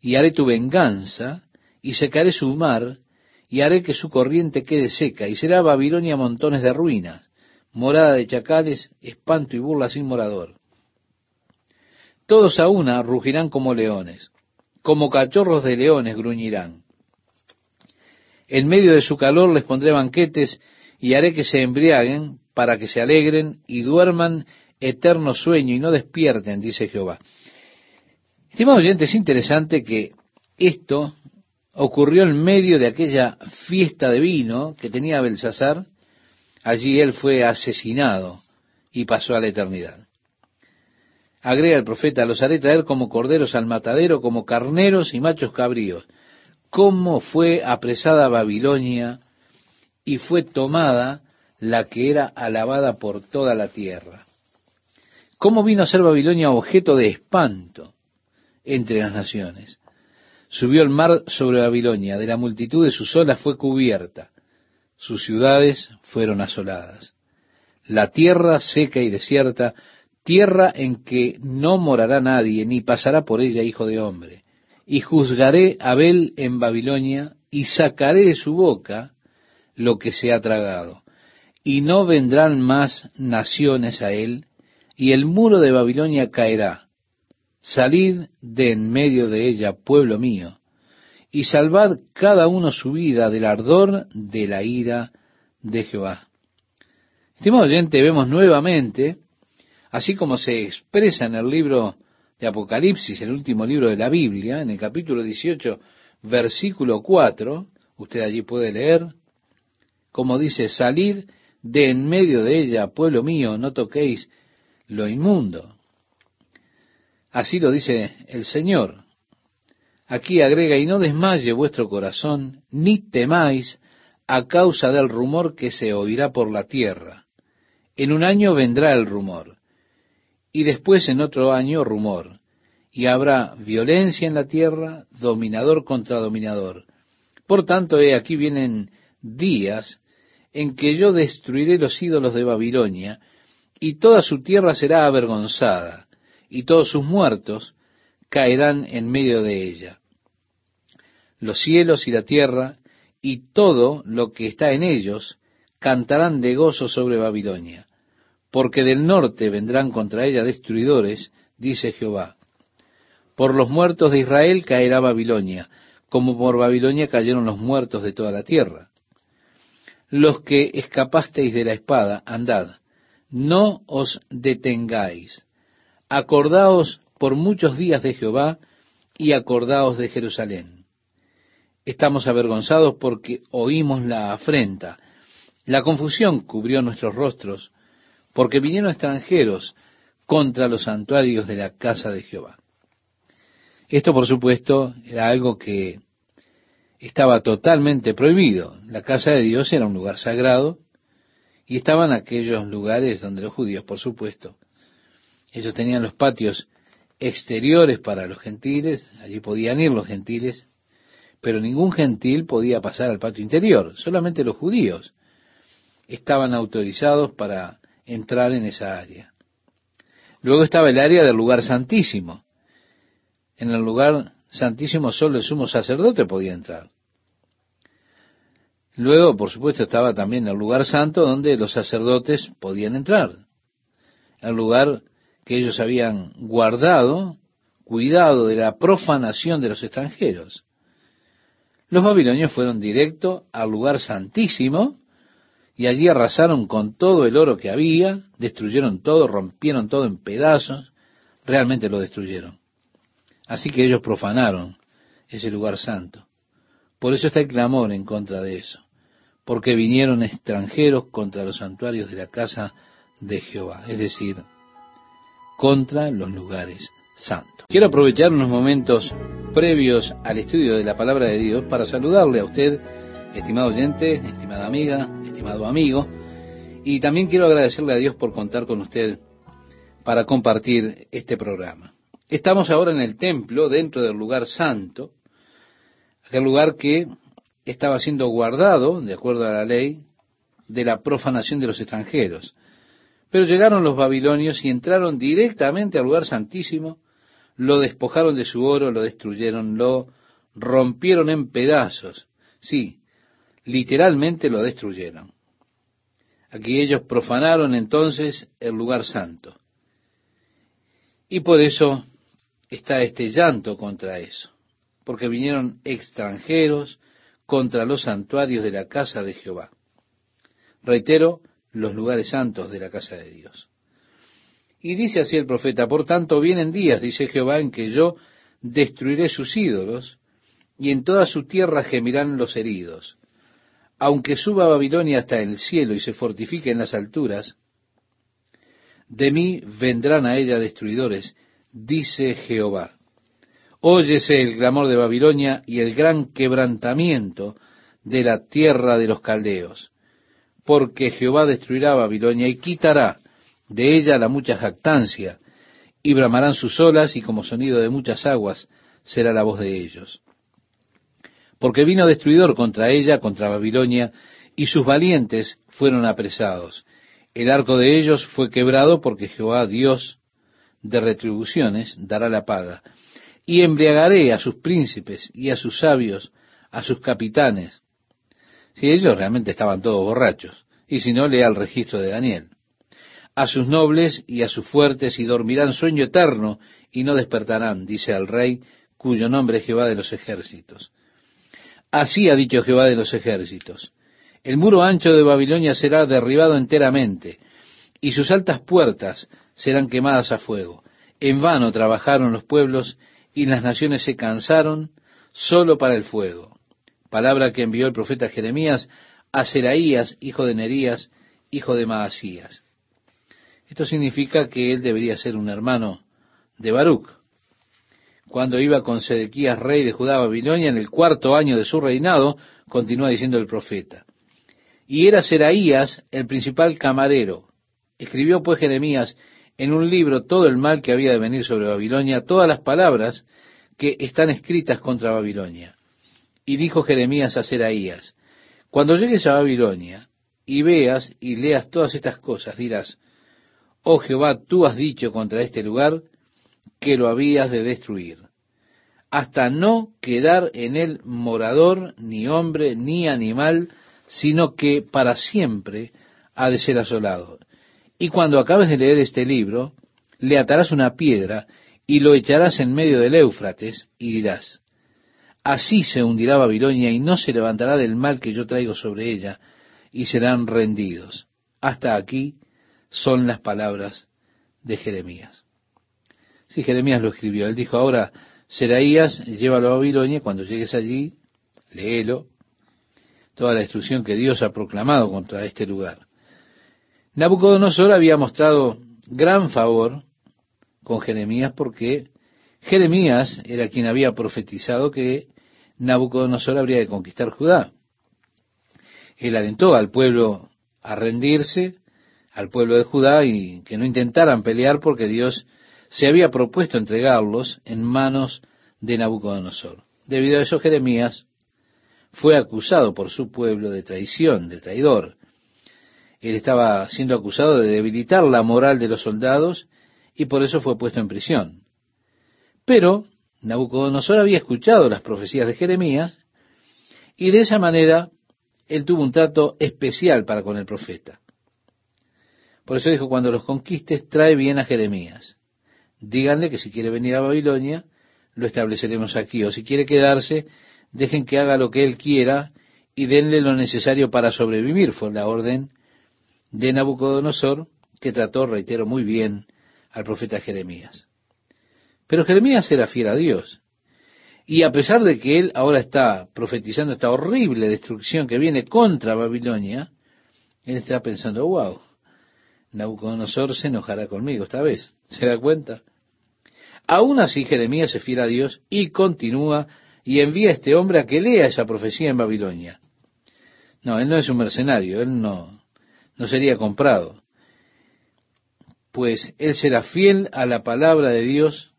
y haré tu venganza, y secaré su mar, y haré que su corriente quede seca, y será Babilonia montones de ruinas, morada de chacales, espanto y burla sin morador. Todos a una rugirán como leones, como cachorros de leones gruñirán. En medio de su calor les pondré banquetes y haré que se embriaguen para que se alegren y duerman eterno sueño y no despierten, dice Jehová. Estimado oyente, es interesante que esto ocurrió en medio de aquella fiesta de vino que tenía Belsasar, Allí él fue asesinado y pasó a la eternidad. Agrega el profeta, los haré traer como corderos al matadero, como carneros y machos cabríos. ¿Cómo fue apresada Babilonia y fue tomada la que era alabada por toda la tierra? ¿Cómo vino a ser Babilonia objeto de espanto entre las naciones? Subió el mar sobre Babilonia, de la multitud de sus olas fue cubierta, sus ciudades fueron asoladas. La tierra seca y desierta tierra en que no morará nadie, ni pasará por ella hijo de hombre. Y juzgaré a Abel en Babilonia, y sacaré de su boca lo que se ha tragado. Y no vendrán más naciones a él, y el muro de Babilonia caerá. Salid de en medio de ella, pueblo mío, y salvad cada uno su vida del ardor de la ira de Jehová. Estimado oyente, vemos nuevamente así como se expresa en el libro de Apocalipsis, el último libro de la Biblia, en el capítulo 18, versículo 4, usted allí puede leer, como dice, salid de en medio de ella, pueblo mío, no toquéis lo inmundo. Así lo dice el Señor. Aquí agrega, y no desmaye vuestro corazón, ni temáis a causa del rumor que se oirá por la tierra. En un año vendrá el rumor y después en otro año rumor, y habrá violencia en la tierra, dominador contra dominador. Por tanto, he aquí vienen días en que yo destruiré los ídolos de Babilonia, y toda su tierra será avergonzada, y todos sus muertos caerán en medio de ella. Los cielos y la tierra, y todo lo que está en ellos, cantarán de gozo sobre Babilonia porque del norte vendrán contra ella destruidores, dice Jehová. Por los muertos de Israel caerá Babilonia, como por Babilonia cayeron los muertos de toda la tierra. Los que escapasteis de la espada, andad, no os detengáis. Acordaos por muchos días de Jehová y acordaos de Jerusalén. Estamos avergonzados porque oímos la afrenta. La confusión cubrió nuestros rostros porque vinieron extranjeros contra los santuarios de la casa de Jehová. Esto, por supuesto, era algo que estaba totalmente prohibido. La casa de Dios era un lugar sagrado y estaban aquellos lugares donde los judíos, por supuesto, ellos tenían los patios exteriores para los gentiles, allí podían ir los gentiles, pero ningún gentil podía pasar al patio interior, solamente los judíos estaban autorizados para entrar en esa área. Luego estaba el área del lugar santísimo. En el lugar santísimo solo el sumo sacerdote podía entrar. Luego, por supuesto, estaba también el lugar santo donde los sacerdotes podían entrar. El lugar que ellos habían guardado, cuidado de la profanación de los extranjeros. Los babilonios fueron directo al lugar santísimo y allí arrasaron con todo el oro que había, destruyeron todo, rompieron todo en pedazos, realmente lo destruyeron. Así que ellos profanaron ese lugar santo. Por eso está el clamor en contra de eso, porque vinieron extranjeros contra los santuarios de la casa de Jehová, es decir, contra los lugares santos. Quiero aprovechar unos momentos previos al estudio de la palabra de Dios para saludarle a usted, estimado oyente, estimada amiga, estimado amigo, y también quiero agradecerle a Dios por contar con usted para compartir este programa. Estamos ahora en el templo, dentro del lugar santo, aquel lugar que estaba siendo guardado, de acuerdo a la ley, de la profanación de los extranjeros. Pero llegaron los babilonios y entraron directamente al lugar santísimo, lo despojaron de su oro, lo destruyeron, lo rompieron en pedazos. Sí, literalmente lo destruyeron. Aquí ellos profanaron entonces el lugar santo. Y por eso está este llanto contra eso, porque vinieron extranjeros contra los santuarios de la casa de Jehová. Reitero, los lugares santos de la casa de Dios. Y dice así el profeta, por tanto vienen días, dice Jehová, en que yo destruiré sus ídolos, y en toda su tierra gemirán los heridos aunque suba Babilonia hasta el cielo y se fortifique en las alturas, de mí vendrán a ella destruidores, dice Jehová. Óyese el clamor de Babilonia y el gran quebrantamiento de la tierra de los caldeos, porque Jehová destruirá Babilonia y quitará de ella la mucha jactancia, y bramarán sus olas, y como sonido de muchas aguas será la voz de ellos. Porque vino destruidor contra ella, contra Babilonia, y sus valientes fueron apresados. El arco de ellos fue quebrado porque Jehová, Dios de retribuciones, dará la paga. Y embriagaré a sus príncipes y a sus sabios, a sus capitanes. Si ellos realmente estaban todos borrachos, y si no, lea el registro de Daniel a sus nobles y a sus fuertes y dormirán sueño eterno y no despertarán, dice al rey cuyo nombre es Jehová de los ejércitos. Así ha dicho Jehová de los ejércitos. El muro ancho de Babilonia será derribado enteramente y sus altas puertas serán quemadas a fuego. En vano trabajaron los pueblos y las naciones se cansaron solo para el fuego. Palabra que envió el profeta Jeremías a Seraías, hijo de Nerías, hijo de Maasías. Esto significa que él debería ser un hermano de Baruch. Cuando iba con Sedequías, rey de Judá, Babilonia, en el cuarto año de su reinado, continúa diciendo el profeta. Y era Seraías el principal camarero. Escribió pues Jeremías en un libro todo el mal que había de venir sobre Babilonia, todas las palabras que están escritas contra Babilonia. Y dijo Jeremías a Seraías, cuando llegues a Babilonia y veas y leas todas estas cosas, dirás, Oh Jehová, tú has dicho contra este lugar que lo habías de destruir, hasta no quedar en él morador, ni hombre, ni animal, sino que para siempre ha de ser asolado. Y cuando acabes de leer este libro, le atarás una piedra y lo echarás en medio del Éufrates y dirás, así se hundirá Babilonia y no se levantará del mal que yo traigo sobre ella y serán rendidos. Hasta aquí son las palabras de Jeremías. Si Jeremías lo escribió, él dijo, ahora, Seraías, llévalo a Babilonia, cuando llegues allí, léelo, toda la destrucción que Dios ha proclamado contra este lugar. Nabucodonosor había mostrado gran favor con Jeremías porque Jeremías era quien había profetizado que Nabucodonosor habría de conquistar Judá. Él alentó al pueblo a rendirse, al pueblo de Judá y que no intentaran pelear porque Dios se había propuesto entregarlos en manos de Nabucodonosor. Debido a eso Jeremías fue acusado por su pueblo de traición, de traidor. Él estaba siendo acusado de debilitar la moral de los soldados y por eso fue puesto en prisión. Pero Nabucodonosor había escuchado las profecías de Jeremías y de esa manera él tuvo un trato especial para con el profeta. Por eso dijo, cuando los conquistes, trae bien a Jeremías. Díganle que si quiere venir a Babilonia, lo estableceremos aquí. O si quiere quedarse, dejen que haga lo que él quiera y denle lo necesario para sobrevivir. Fue la orden de Nabucodonosor, que trató, reitero, muy bien al profeta Jeremías. Pero Jeremías era fiel a Dios. Y a pesar de que él ahora está profetizando esta horrible destrucción que viene contra Babilonia, él está pensando, wow, Nabucodonosor se enojará conmigo esta vez. ¿Se da cuenta? Aún así Jeremías se fiera a Dios y continúa y envía a este hombre a que lea esa profecía en Babilonia. No, él no es un mercenario, él no, no sería comprado. Pues él será fiel a la palabra de Dios,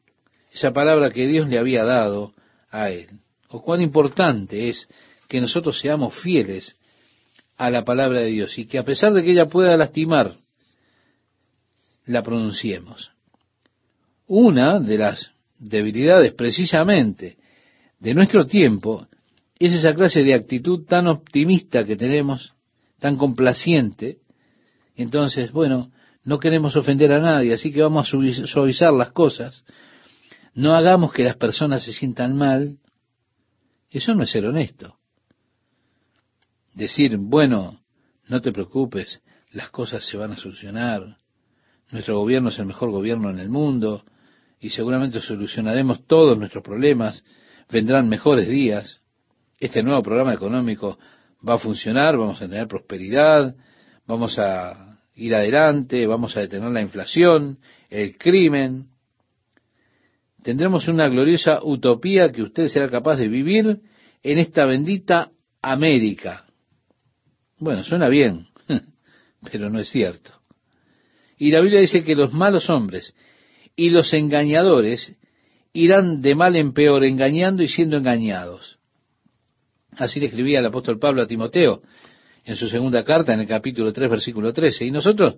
esa palabra que Dios le había dado a él. O cuán importante es que nosotros seamos fieles a la palabra de Dios y que a pesar de que ella pueda lastimar la pronunciemos. Una de las debilidades precisamente de nuestro tiempo es esa clase de actitud tan optimista que tenemos, tan complaciente. Entonces, bueno, no queremos ofender a nadie, así que vamos a suavizar las cosas. No hagamos que las personas se sientan mal. Eso no es ser honesto. Decir, bueno, no te preocupes, las cosas se van a solucionar. Nuestro gobierno es el mejor gobierno en el mundo y seguramente solucionaremos todos nuestros problemas. Vendrán mejores días. Este nuevo programa económico va a funcionar, vamos a tener prosperidad, vamos a ir adelante, vamos a detener la inflación, el crimen. Tendremos una gloriosa utopía que usted será capaz de vivir en esta bendita América. Bueno, suena bien, pero no es cierto. Y la Biblia dice que los malos hombres y los engañadores irán de mal en peor, engañando y siendo engañados. Así le escribía el apóstol Pablo a Timoteo en su segunda carta, en el capítulo 3, versículo 13. Y nosotros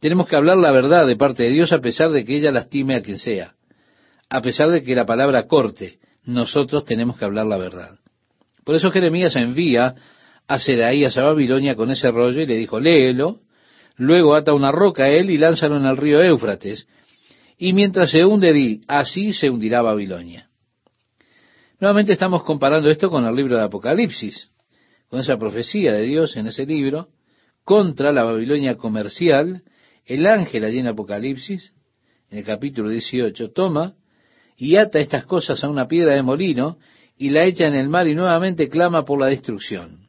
tenemos que hablar la verdad de parte de Dios a pesar de que ella lastime a quien sea. A pesar de que la palabra corte, nosotros tenemos que hablar la verdad. Por eso Jeremías envía a Seraías a Babilonia con ese rollo y le dijo, léelo, luego ata una roca a él y lánzalo en el río Éufrates, y mientras se hunde di, así se hundirá Babilonia. Nuevamente estamos comparando esto con el libro de Apocalipsis, con esa profecía de Dios en ese libro, contra la Babilonia comercial, el ángel allí en Apocalipsis, en el capítulo 18, toma y ata estas cosas a una piedra de molino y la echa en el mar y nuevamente clama por la destrucción.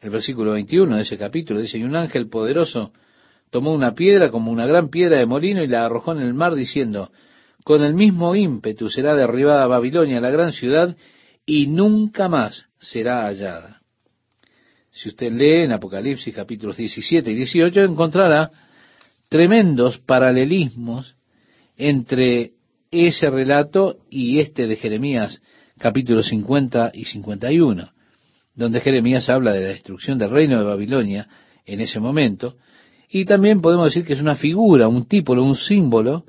El versículo 21 de ese capítulo dice, y un ángel poderoso tomó una piedra como una gran piedra de molino y la arrojó en el mar diciendo, con el mismo ímpetu será derribada Babilonia, la gran ciudad, y nunca más será hallada. Si usted lee en Apocalipsis capítulos 17 y 18, encontrará tremendos paralelismos entre ese relato y este de Jeremías capítulos 50 y 51, donde Jeremías habla de la destrucción del reino de Babilonia en ese momento, y también podemos decir que es una figura, un tipo, un símbolo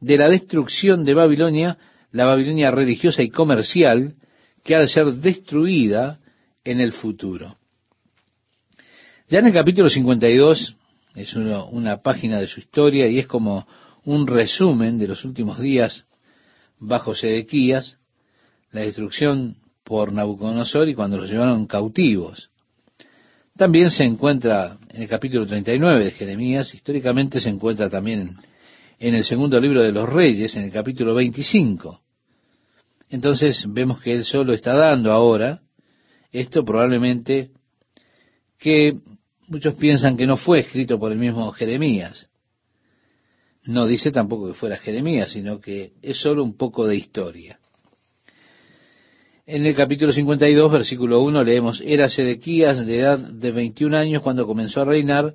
de la destrucción de Babilonia, la Babilonia religiosa y comercial, que ha de ser destruida en el futuro. Ya en el capítulo 52 es una página de su historia y es como un resumen de los últimos días bajo Sedequías, la destrucción por Nabucodonosor y cuando los llevaron cautivos. También se encuentra en el capítulo 39 de Jeremías, históricamente se encuentra también en el segundo libro de los reyes, en el capítulo 25. Entonces vemos que él solo está dando ahora esto probablemente que muchos piensan que no fue escrito por el mismo Jeremías. No dice tampoco que fuera Jeremías, sino que es solo un poco de historia. En el capítulo 52, versículo 1, leemos, era Sedequías de edad de 21 años cuando comenzó a reinar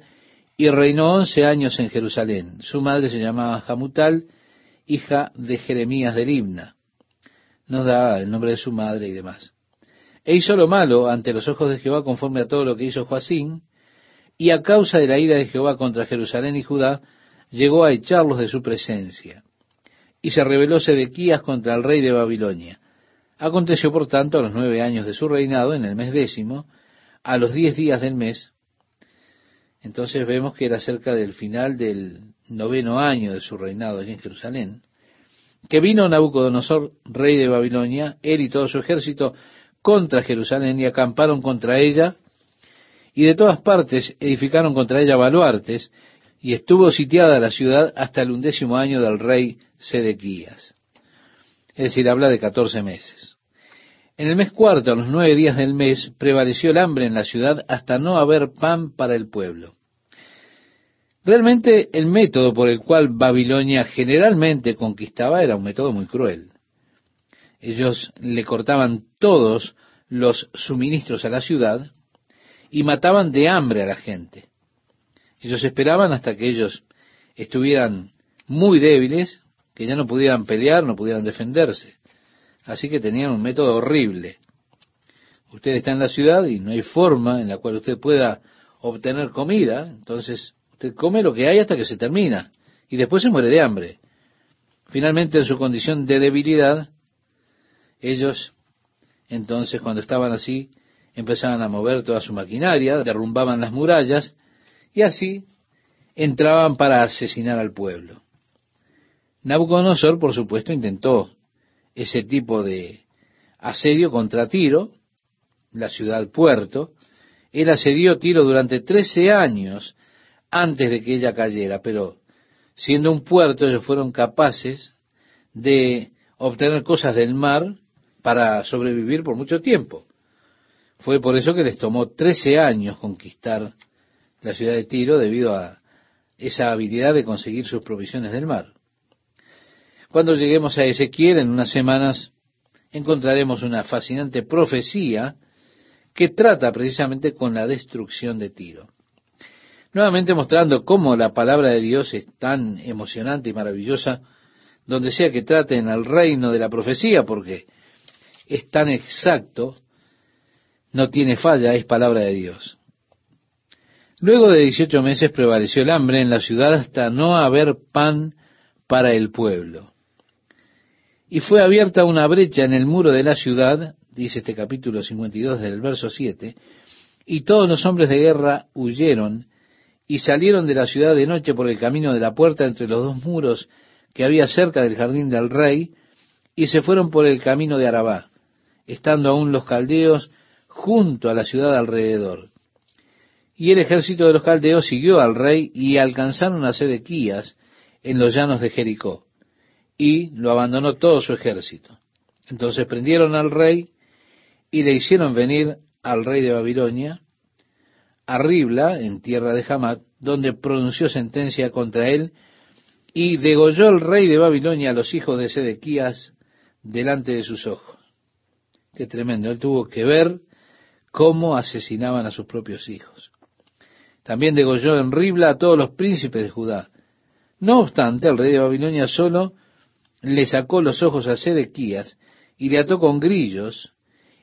y reinó 11 años en Jerusalén. Su madre se llamaba Jamutal, hija de Jeremías de Libna. Nos da el nombre de su madre y demás. E hizo lo malo ante los ojos de Jehová conforme a todo lo que hizo Joacín, y a causa de la ira de Jehová contra Jerusalén y Judá, llegó a echarlos de su presencia. Y se rebeló Sedequías contra el rey de Babilonia. Aconteció, por tanto, a los nueve años de su reinado, en el mes décimo, a los diez días del mes, entonces vemos que era cerca del final del noveno año de su reinado allí en Jerusalén, que vino Nabucodonosor, rey de Babilonia, él y todo su ejército, contra Jerusalén y acamparon contra ella, y de todas partes edificaron contra ella baluartes, y estuvo sitiada la ciudad hasta el undécimo año del rey Sedequías. Es decir, habla de catorce meses. En el mes cuarto, a los nueve días del mes, prevaleció el hambre en la ciudad hasta no haber pan para el pueblo. Realmente el método por el cual Babilonia generalmente conquistaba era un método muy cruel. Ellos le cortaban todos los suministros a la ciudad y mataban de hambre a la gente. Ellos esperaban hasta que ellos estuvieran muy débiles, que ya no pudieran pelear, no pudieran defenderse. Así que tenían un método horrible. Usted está en la ciudad y no hay forma en la cual usted pueda obtener comida, entonces usted come lo que hay hasta que se termina y después se muere de hambre. Finalmente, en su condición de debilidad, ellos, entonces, cuando estaban así, empezaban a mover toda su maquinaria, derrumbaban las murallas y así entraban para asesinar al pueblo. Nabucodonosor, por supuesto, intentó ese tipo de asedio contra Tiro, la ciudad puerto. Él asedió Tiro durante trece años antes de que ella cayera, pero siendo un puerto ellos fueron capaces de obtener cosas del mar para sobrevivir por mucho tiempo. Fue por eso que les tomó 13 años conquistar la ciudad de Tiro debido a esa habilidad de conseguir sus provisiones del mar. Cuando lleguemos a Ezequiel en unas semanas, encontraremos una fascinante profecía que trata precisamente con la destrucción de Tiro. Nuevamente mostrando cómo la palabra de Dios es tan emocionante y maravillosa, donde sea que trate en el reino de la profecía, porque es tan exacto, no tiene falla, es palabra de Dios. Luego de 18 meses prevaleció el hambre en la ciudad hasta no haber pan para el pueblo. Y fue abierta una brecha en el muro de la ciudad, dice este capítulo 52 del verso 7, y todos los hombres de guerra huyeron y salieron de la ciudad de noche por el camino de la puerta entre los dos muros que había cerca del jardín del rey, y se fueron por el camino de Arabá, estando aún los caldeos junto a la ciudad alrededor. Y el ejército de los caldeos siguió al rey y alcanzaron a Sedequías en los llanos de Jericó, y lo abandonó todo su ejército. Entonces prendieron al rey y le hicieron venir al rey de Babilonia, a Ribla, en tierra de Hamat, donde pronunció sentencia contra él, y degolló el rey de Babilonia a los hijos de Sedequías delante de sus ojos. Qué tremendo, él tuvo que ver cómo asesinaban a sus propios hijos. También degolló en Ribla a todos los príncipes de Judá. No obstante, el rey de Babilonia solo le sacó los ojos a Sedequías y le ató con grillos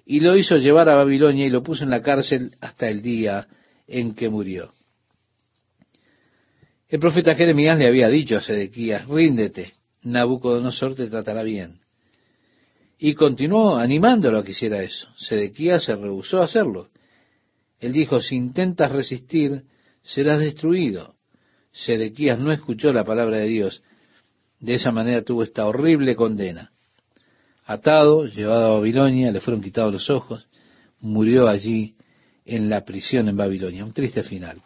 y lo hizo llevar a Babilonia y lo puso en la cárcel hasta el día en que murió. El profeta Jeremías le había dicho a Sedequías, ríndete, Nabucodonosor te tratará bien. Y continuó animándolo a que hiciera eso. Sedequías se rehusó a hacerlo. Él dijo, si intentas resistir, serás destruido. Sedequías no escuchó la palabra de Dios. De esa manera tuvo esta horrible condena. Atado, llevado a Babilonia, le fueron quitados los ojos, murió allí en la prisión en Babilonia. Un triste final.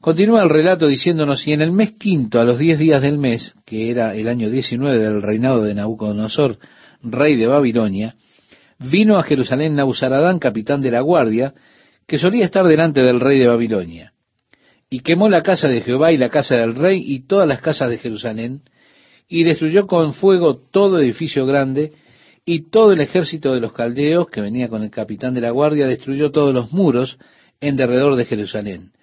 Continúa el relato diciéndonos, y en el mes quinto, a los diez días del mes, que era el año diecinueve del reinado de Nabucodonosor, rey de Babilonia, vino a Jerusalén Nabuzaradán, capitán de la guardia, que solía estar delante del rey de Babilonia, y quemó la casa de Jehová y la casa del rey y todas las casas de Jerusalén, y destruyó con fuego todo edificio grande, y todo el ejército de los caldeos, que venía con el capitán de la guardia, destruyó todos los muros en derredor de Jerusalén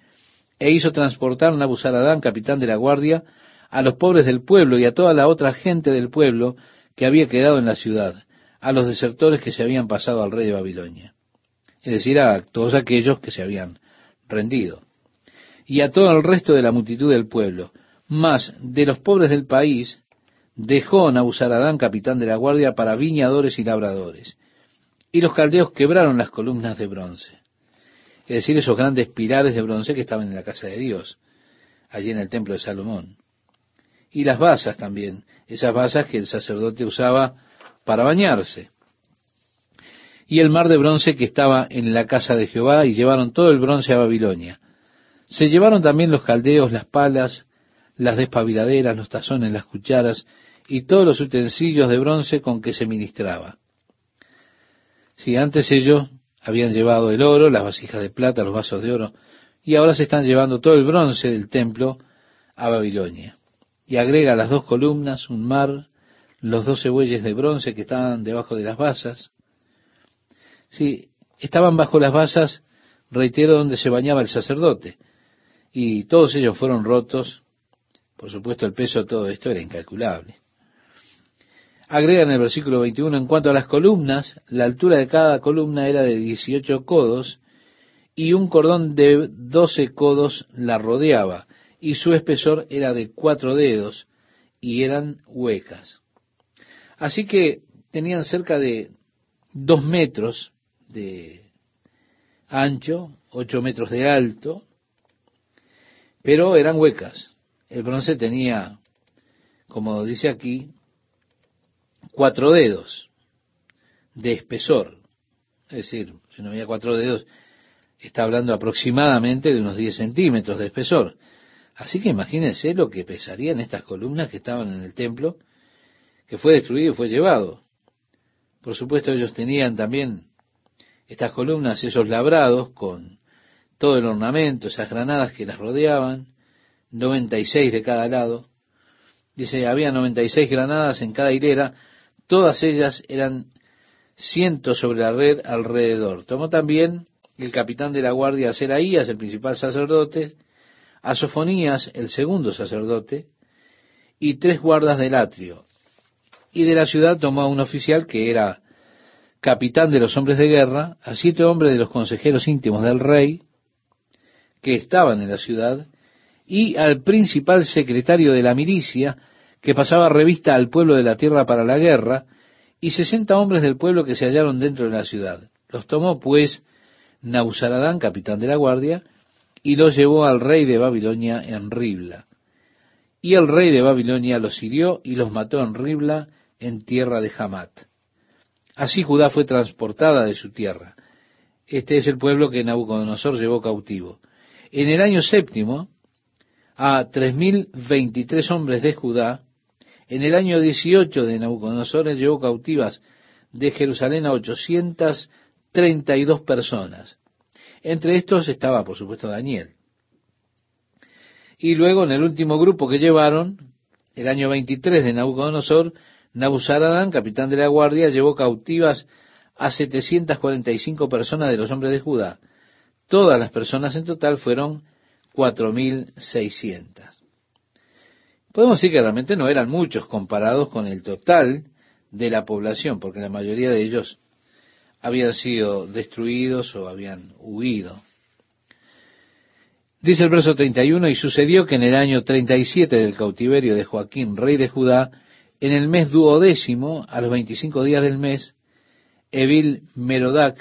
e hizo transportar Nabuzaradán, capitán de la guardia, a los pobres del pueblo y a toda la otra gente del pueblo que había quedado en la ciudad, a los desertores que se habían pasado al rey de Babilonia, es decir, a todos aquellos que se habían rendido, y a todo el resto de la multitud del pueblo. Mas de los pobres del país dejó Nabuzaradán, capitán de la guardia, para viñadores y labradores. Y los caldeos quebraron las columnas de bronce es decir, esos grandes pilares de bronce que estaban en la casa de Dios, allí en el templo de Salomón. Y las basas también, esas basas que el sacerdote usaba para bañarse. Y el mar de bronce que estaba en la casa de Jehová, y llevaron todo el bronce a Babilonia. Se llevaron también los caldeos las palas, las despabiladeras, los tazones, las cucharas, y todos los utensilios de bronce con que se ministraba. Si antes ellos habían llevado el oro, las vasijas de plata, los vasos de oro, y ahora se están llevando todo el bronce del templo a Babilonia. Y agrega las dos columnas, un mar, los doce bueyes de bronce que estaban debajo de las basas. Sí, estaban bajo las basas, reitero, donde se bañaba el sacerdote. Y todos ellos fueron rotos. Por supuesto, el peso de todo esto era incalculable. Agrega en el versículo 21, en cuanto a las columnas, la altura de cada columna era de 18 codos y un cordón de 12 codos la rodeaba y su espesor era de cuatro dedos y eran huecas. Así que tenían cerca de dos metros de ancho, ocho metros de alto, pero eran huecas. El bronce tenía, como dice aquí, cuatro dedos de espesor. Es decir, si no había cuatro dedos, está hablando aproximadamente de unos 10 centímetros de espesor. Así que imagínense lo que pesarían estas columnas que estaban en el templo, que fue destruido y fue llevado. Por supuesto, ellos tenían también estas columnas, esos labrados con todo el ornamento, esas granadas que las rodeaban, 96 de cada lado. Dice, había 96 granadas en cada hilera, todas ellas eran cientos sobre la red alrededor. Tomó también el capitán de la guardia Seraías, el principal sacerdote, a el segundo sacerdote, y tres guardas del atrio. Y de la ciudad tomó a un oficial que era capitán de los hombres de guerra, a siete hombres de los consejeros íntimos del rey, que estaban en la ciudad, y al principal secretario de la milicia, que pasaba revista al pueblo de la tierra para la guerra, y sesenta hombres del pueblo que se hallaron dentro de la ciudad. Los tomó, pues, Nausaradán, capitán de la guardia, y los llevó al rey de Babilonia en Ribla. Y el rey de Babilonia los hirió y los mató en Ribla, en tierra de Hamat. Así Judá fue transportada de su tierra. Este es el pueblo que Nabucodonosor llevó cautivo. En el año séptimo, a tres mil veintitrés hombres de Judá, en el año dieciocho de Nabucodonosor él llevó cautivas de Jerusalén a ochocientas treinta y dos personas. Entre estos estaba, por supuesto, Daniel. Y luego, en el último grupo que llevaron, el año 23 de Nabucodonosor, Nabuzaradán, capitán de la guardia, llevó cautivas a 745 personas de los hombres de Judá. Todas las personas en total fueron 4.600. Podemos decir que realmente no eran muchos comparados con el total de la población, porque la mayoría de ellos habían sido destruidos o habían huido. Dice el verso 31, y sucedió que en el año 37 del cautiverio de Joaquín, rey de Judá, en el mes duodécimo, a los 25 días del mes, Evil Merodac,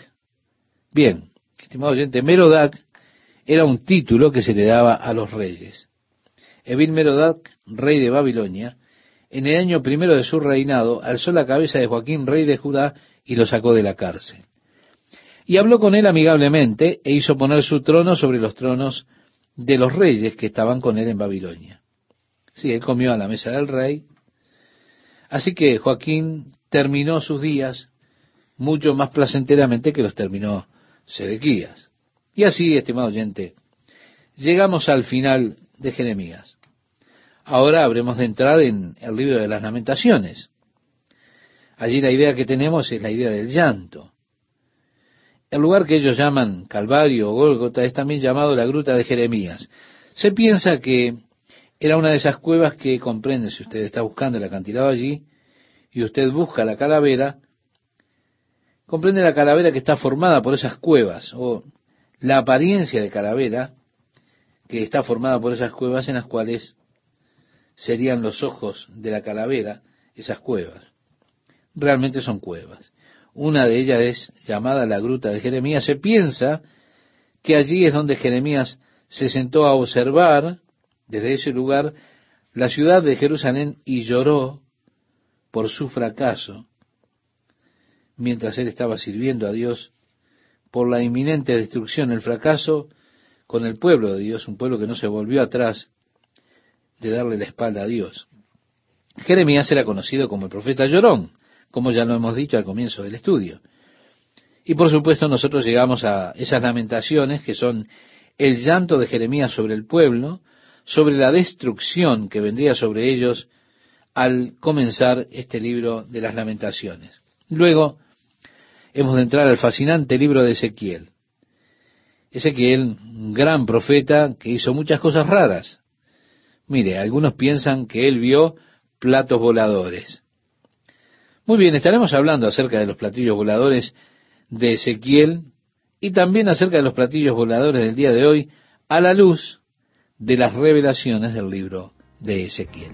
bien, estimado oyente, Merodac era un título que se le daba a los reyes. Evil Merodac, rey de Babilonia, en el año primero de su reinado, alzó la cabeza de Joaquín, rey de Judá, y lo sacó de la cárcel. Y habló con él amigablemente e hizo poner su trono sobre los tronos de los reyes que estaban con él en Babilonia. Sí, él comió a la mesa del rey. Así que Joaquín terminó sus días mucho más placenteramente que los terminó Sedequías. Y así, estimado oyente, llegamos al final de Jeremías. Ahora habremos de entrar en el libro de las lamentaciones. Allí la idea que tenemos es la idea del llanto. El lugar que ellos llaman Calvario o Gólgota es también llamado la Gruta de Jeremías. Se piensa que era una de esas cuevas que comprende, si usted está buscando el acantilado allí, y usted busca la calavera, comprende la calavera que está formada por esas cuevas, o la apariencia de calavera que está formada por esas cuevas en las cuales serían los ojos de la calavera, esas cuevas realmente son cuevas. Una de ellas es llamada la Gruta de Jeremías. Se piensa que allí es donde Jeremías se sentó a observar desde ese lugar la ciudad de Jerusalén y lloró por su fracaso mientras él estaba sirviendo a Dios por la inminente destrucción, el fracaso con el pueblo de Dios, un pueblo que no se volvió atrás de darle la espalda a Dios. Jeremías era conocido como el profeta llorón como ya lo hemos dicho al comienzo del estudio. Y por supuesto nosotros llegamos a esas lamentaciones que son el llanto de Jeremías sobre el pueblo, sobre la destrucción que vendría sobre ellos al comenzar este libro de las lamentaciones. Luego hemos de entrar al fascinante libro de Ezequiel. Ezequiel, un gran profeta que hizo muchas cosas raras. Mire, algunos piensan que él vio platos voladores. Muy bien, estaremos hablando acerca de los platillos voladores de Ezequiel y también acerca de los platillos voladores del día de hoy a la luz de las revelaciones del libro de Ezequiel.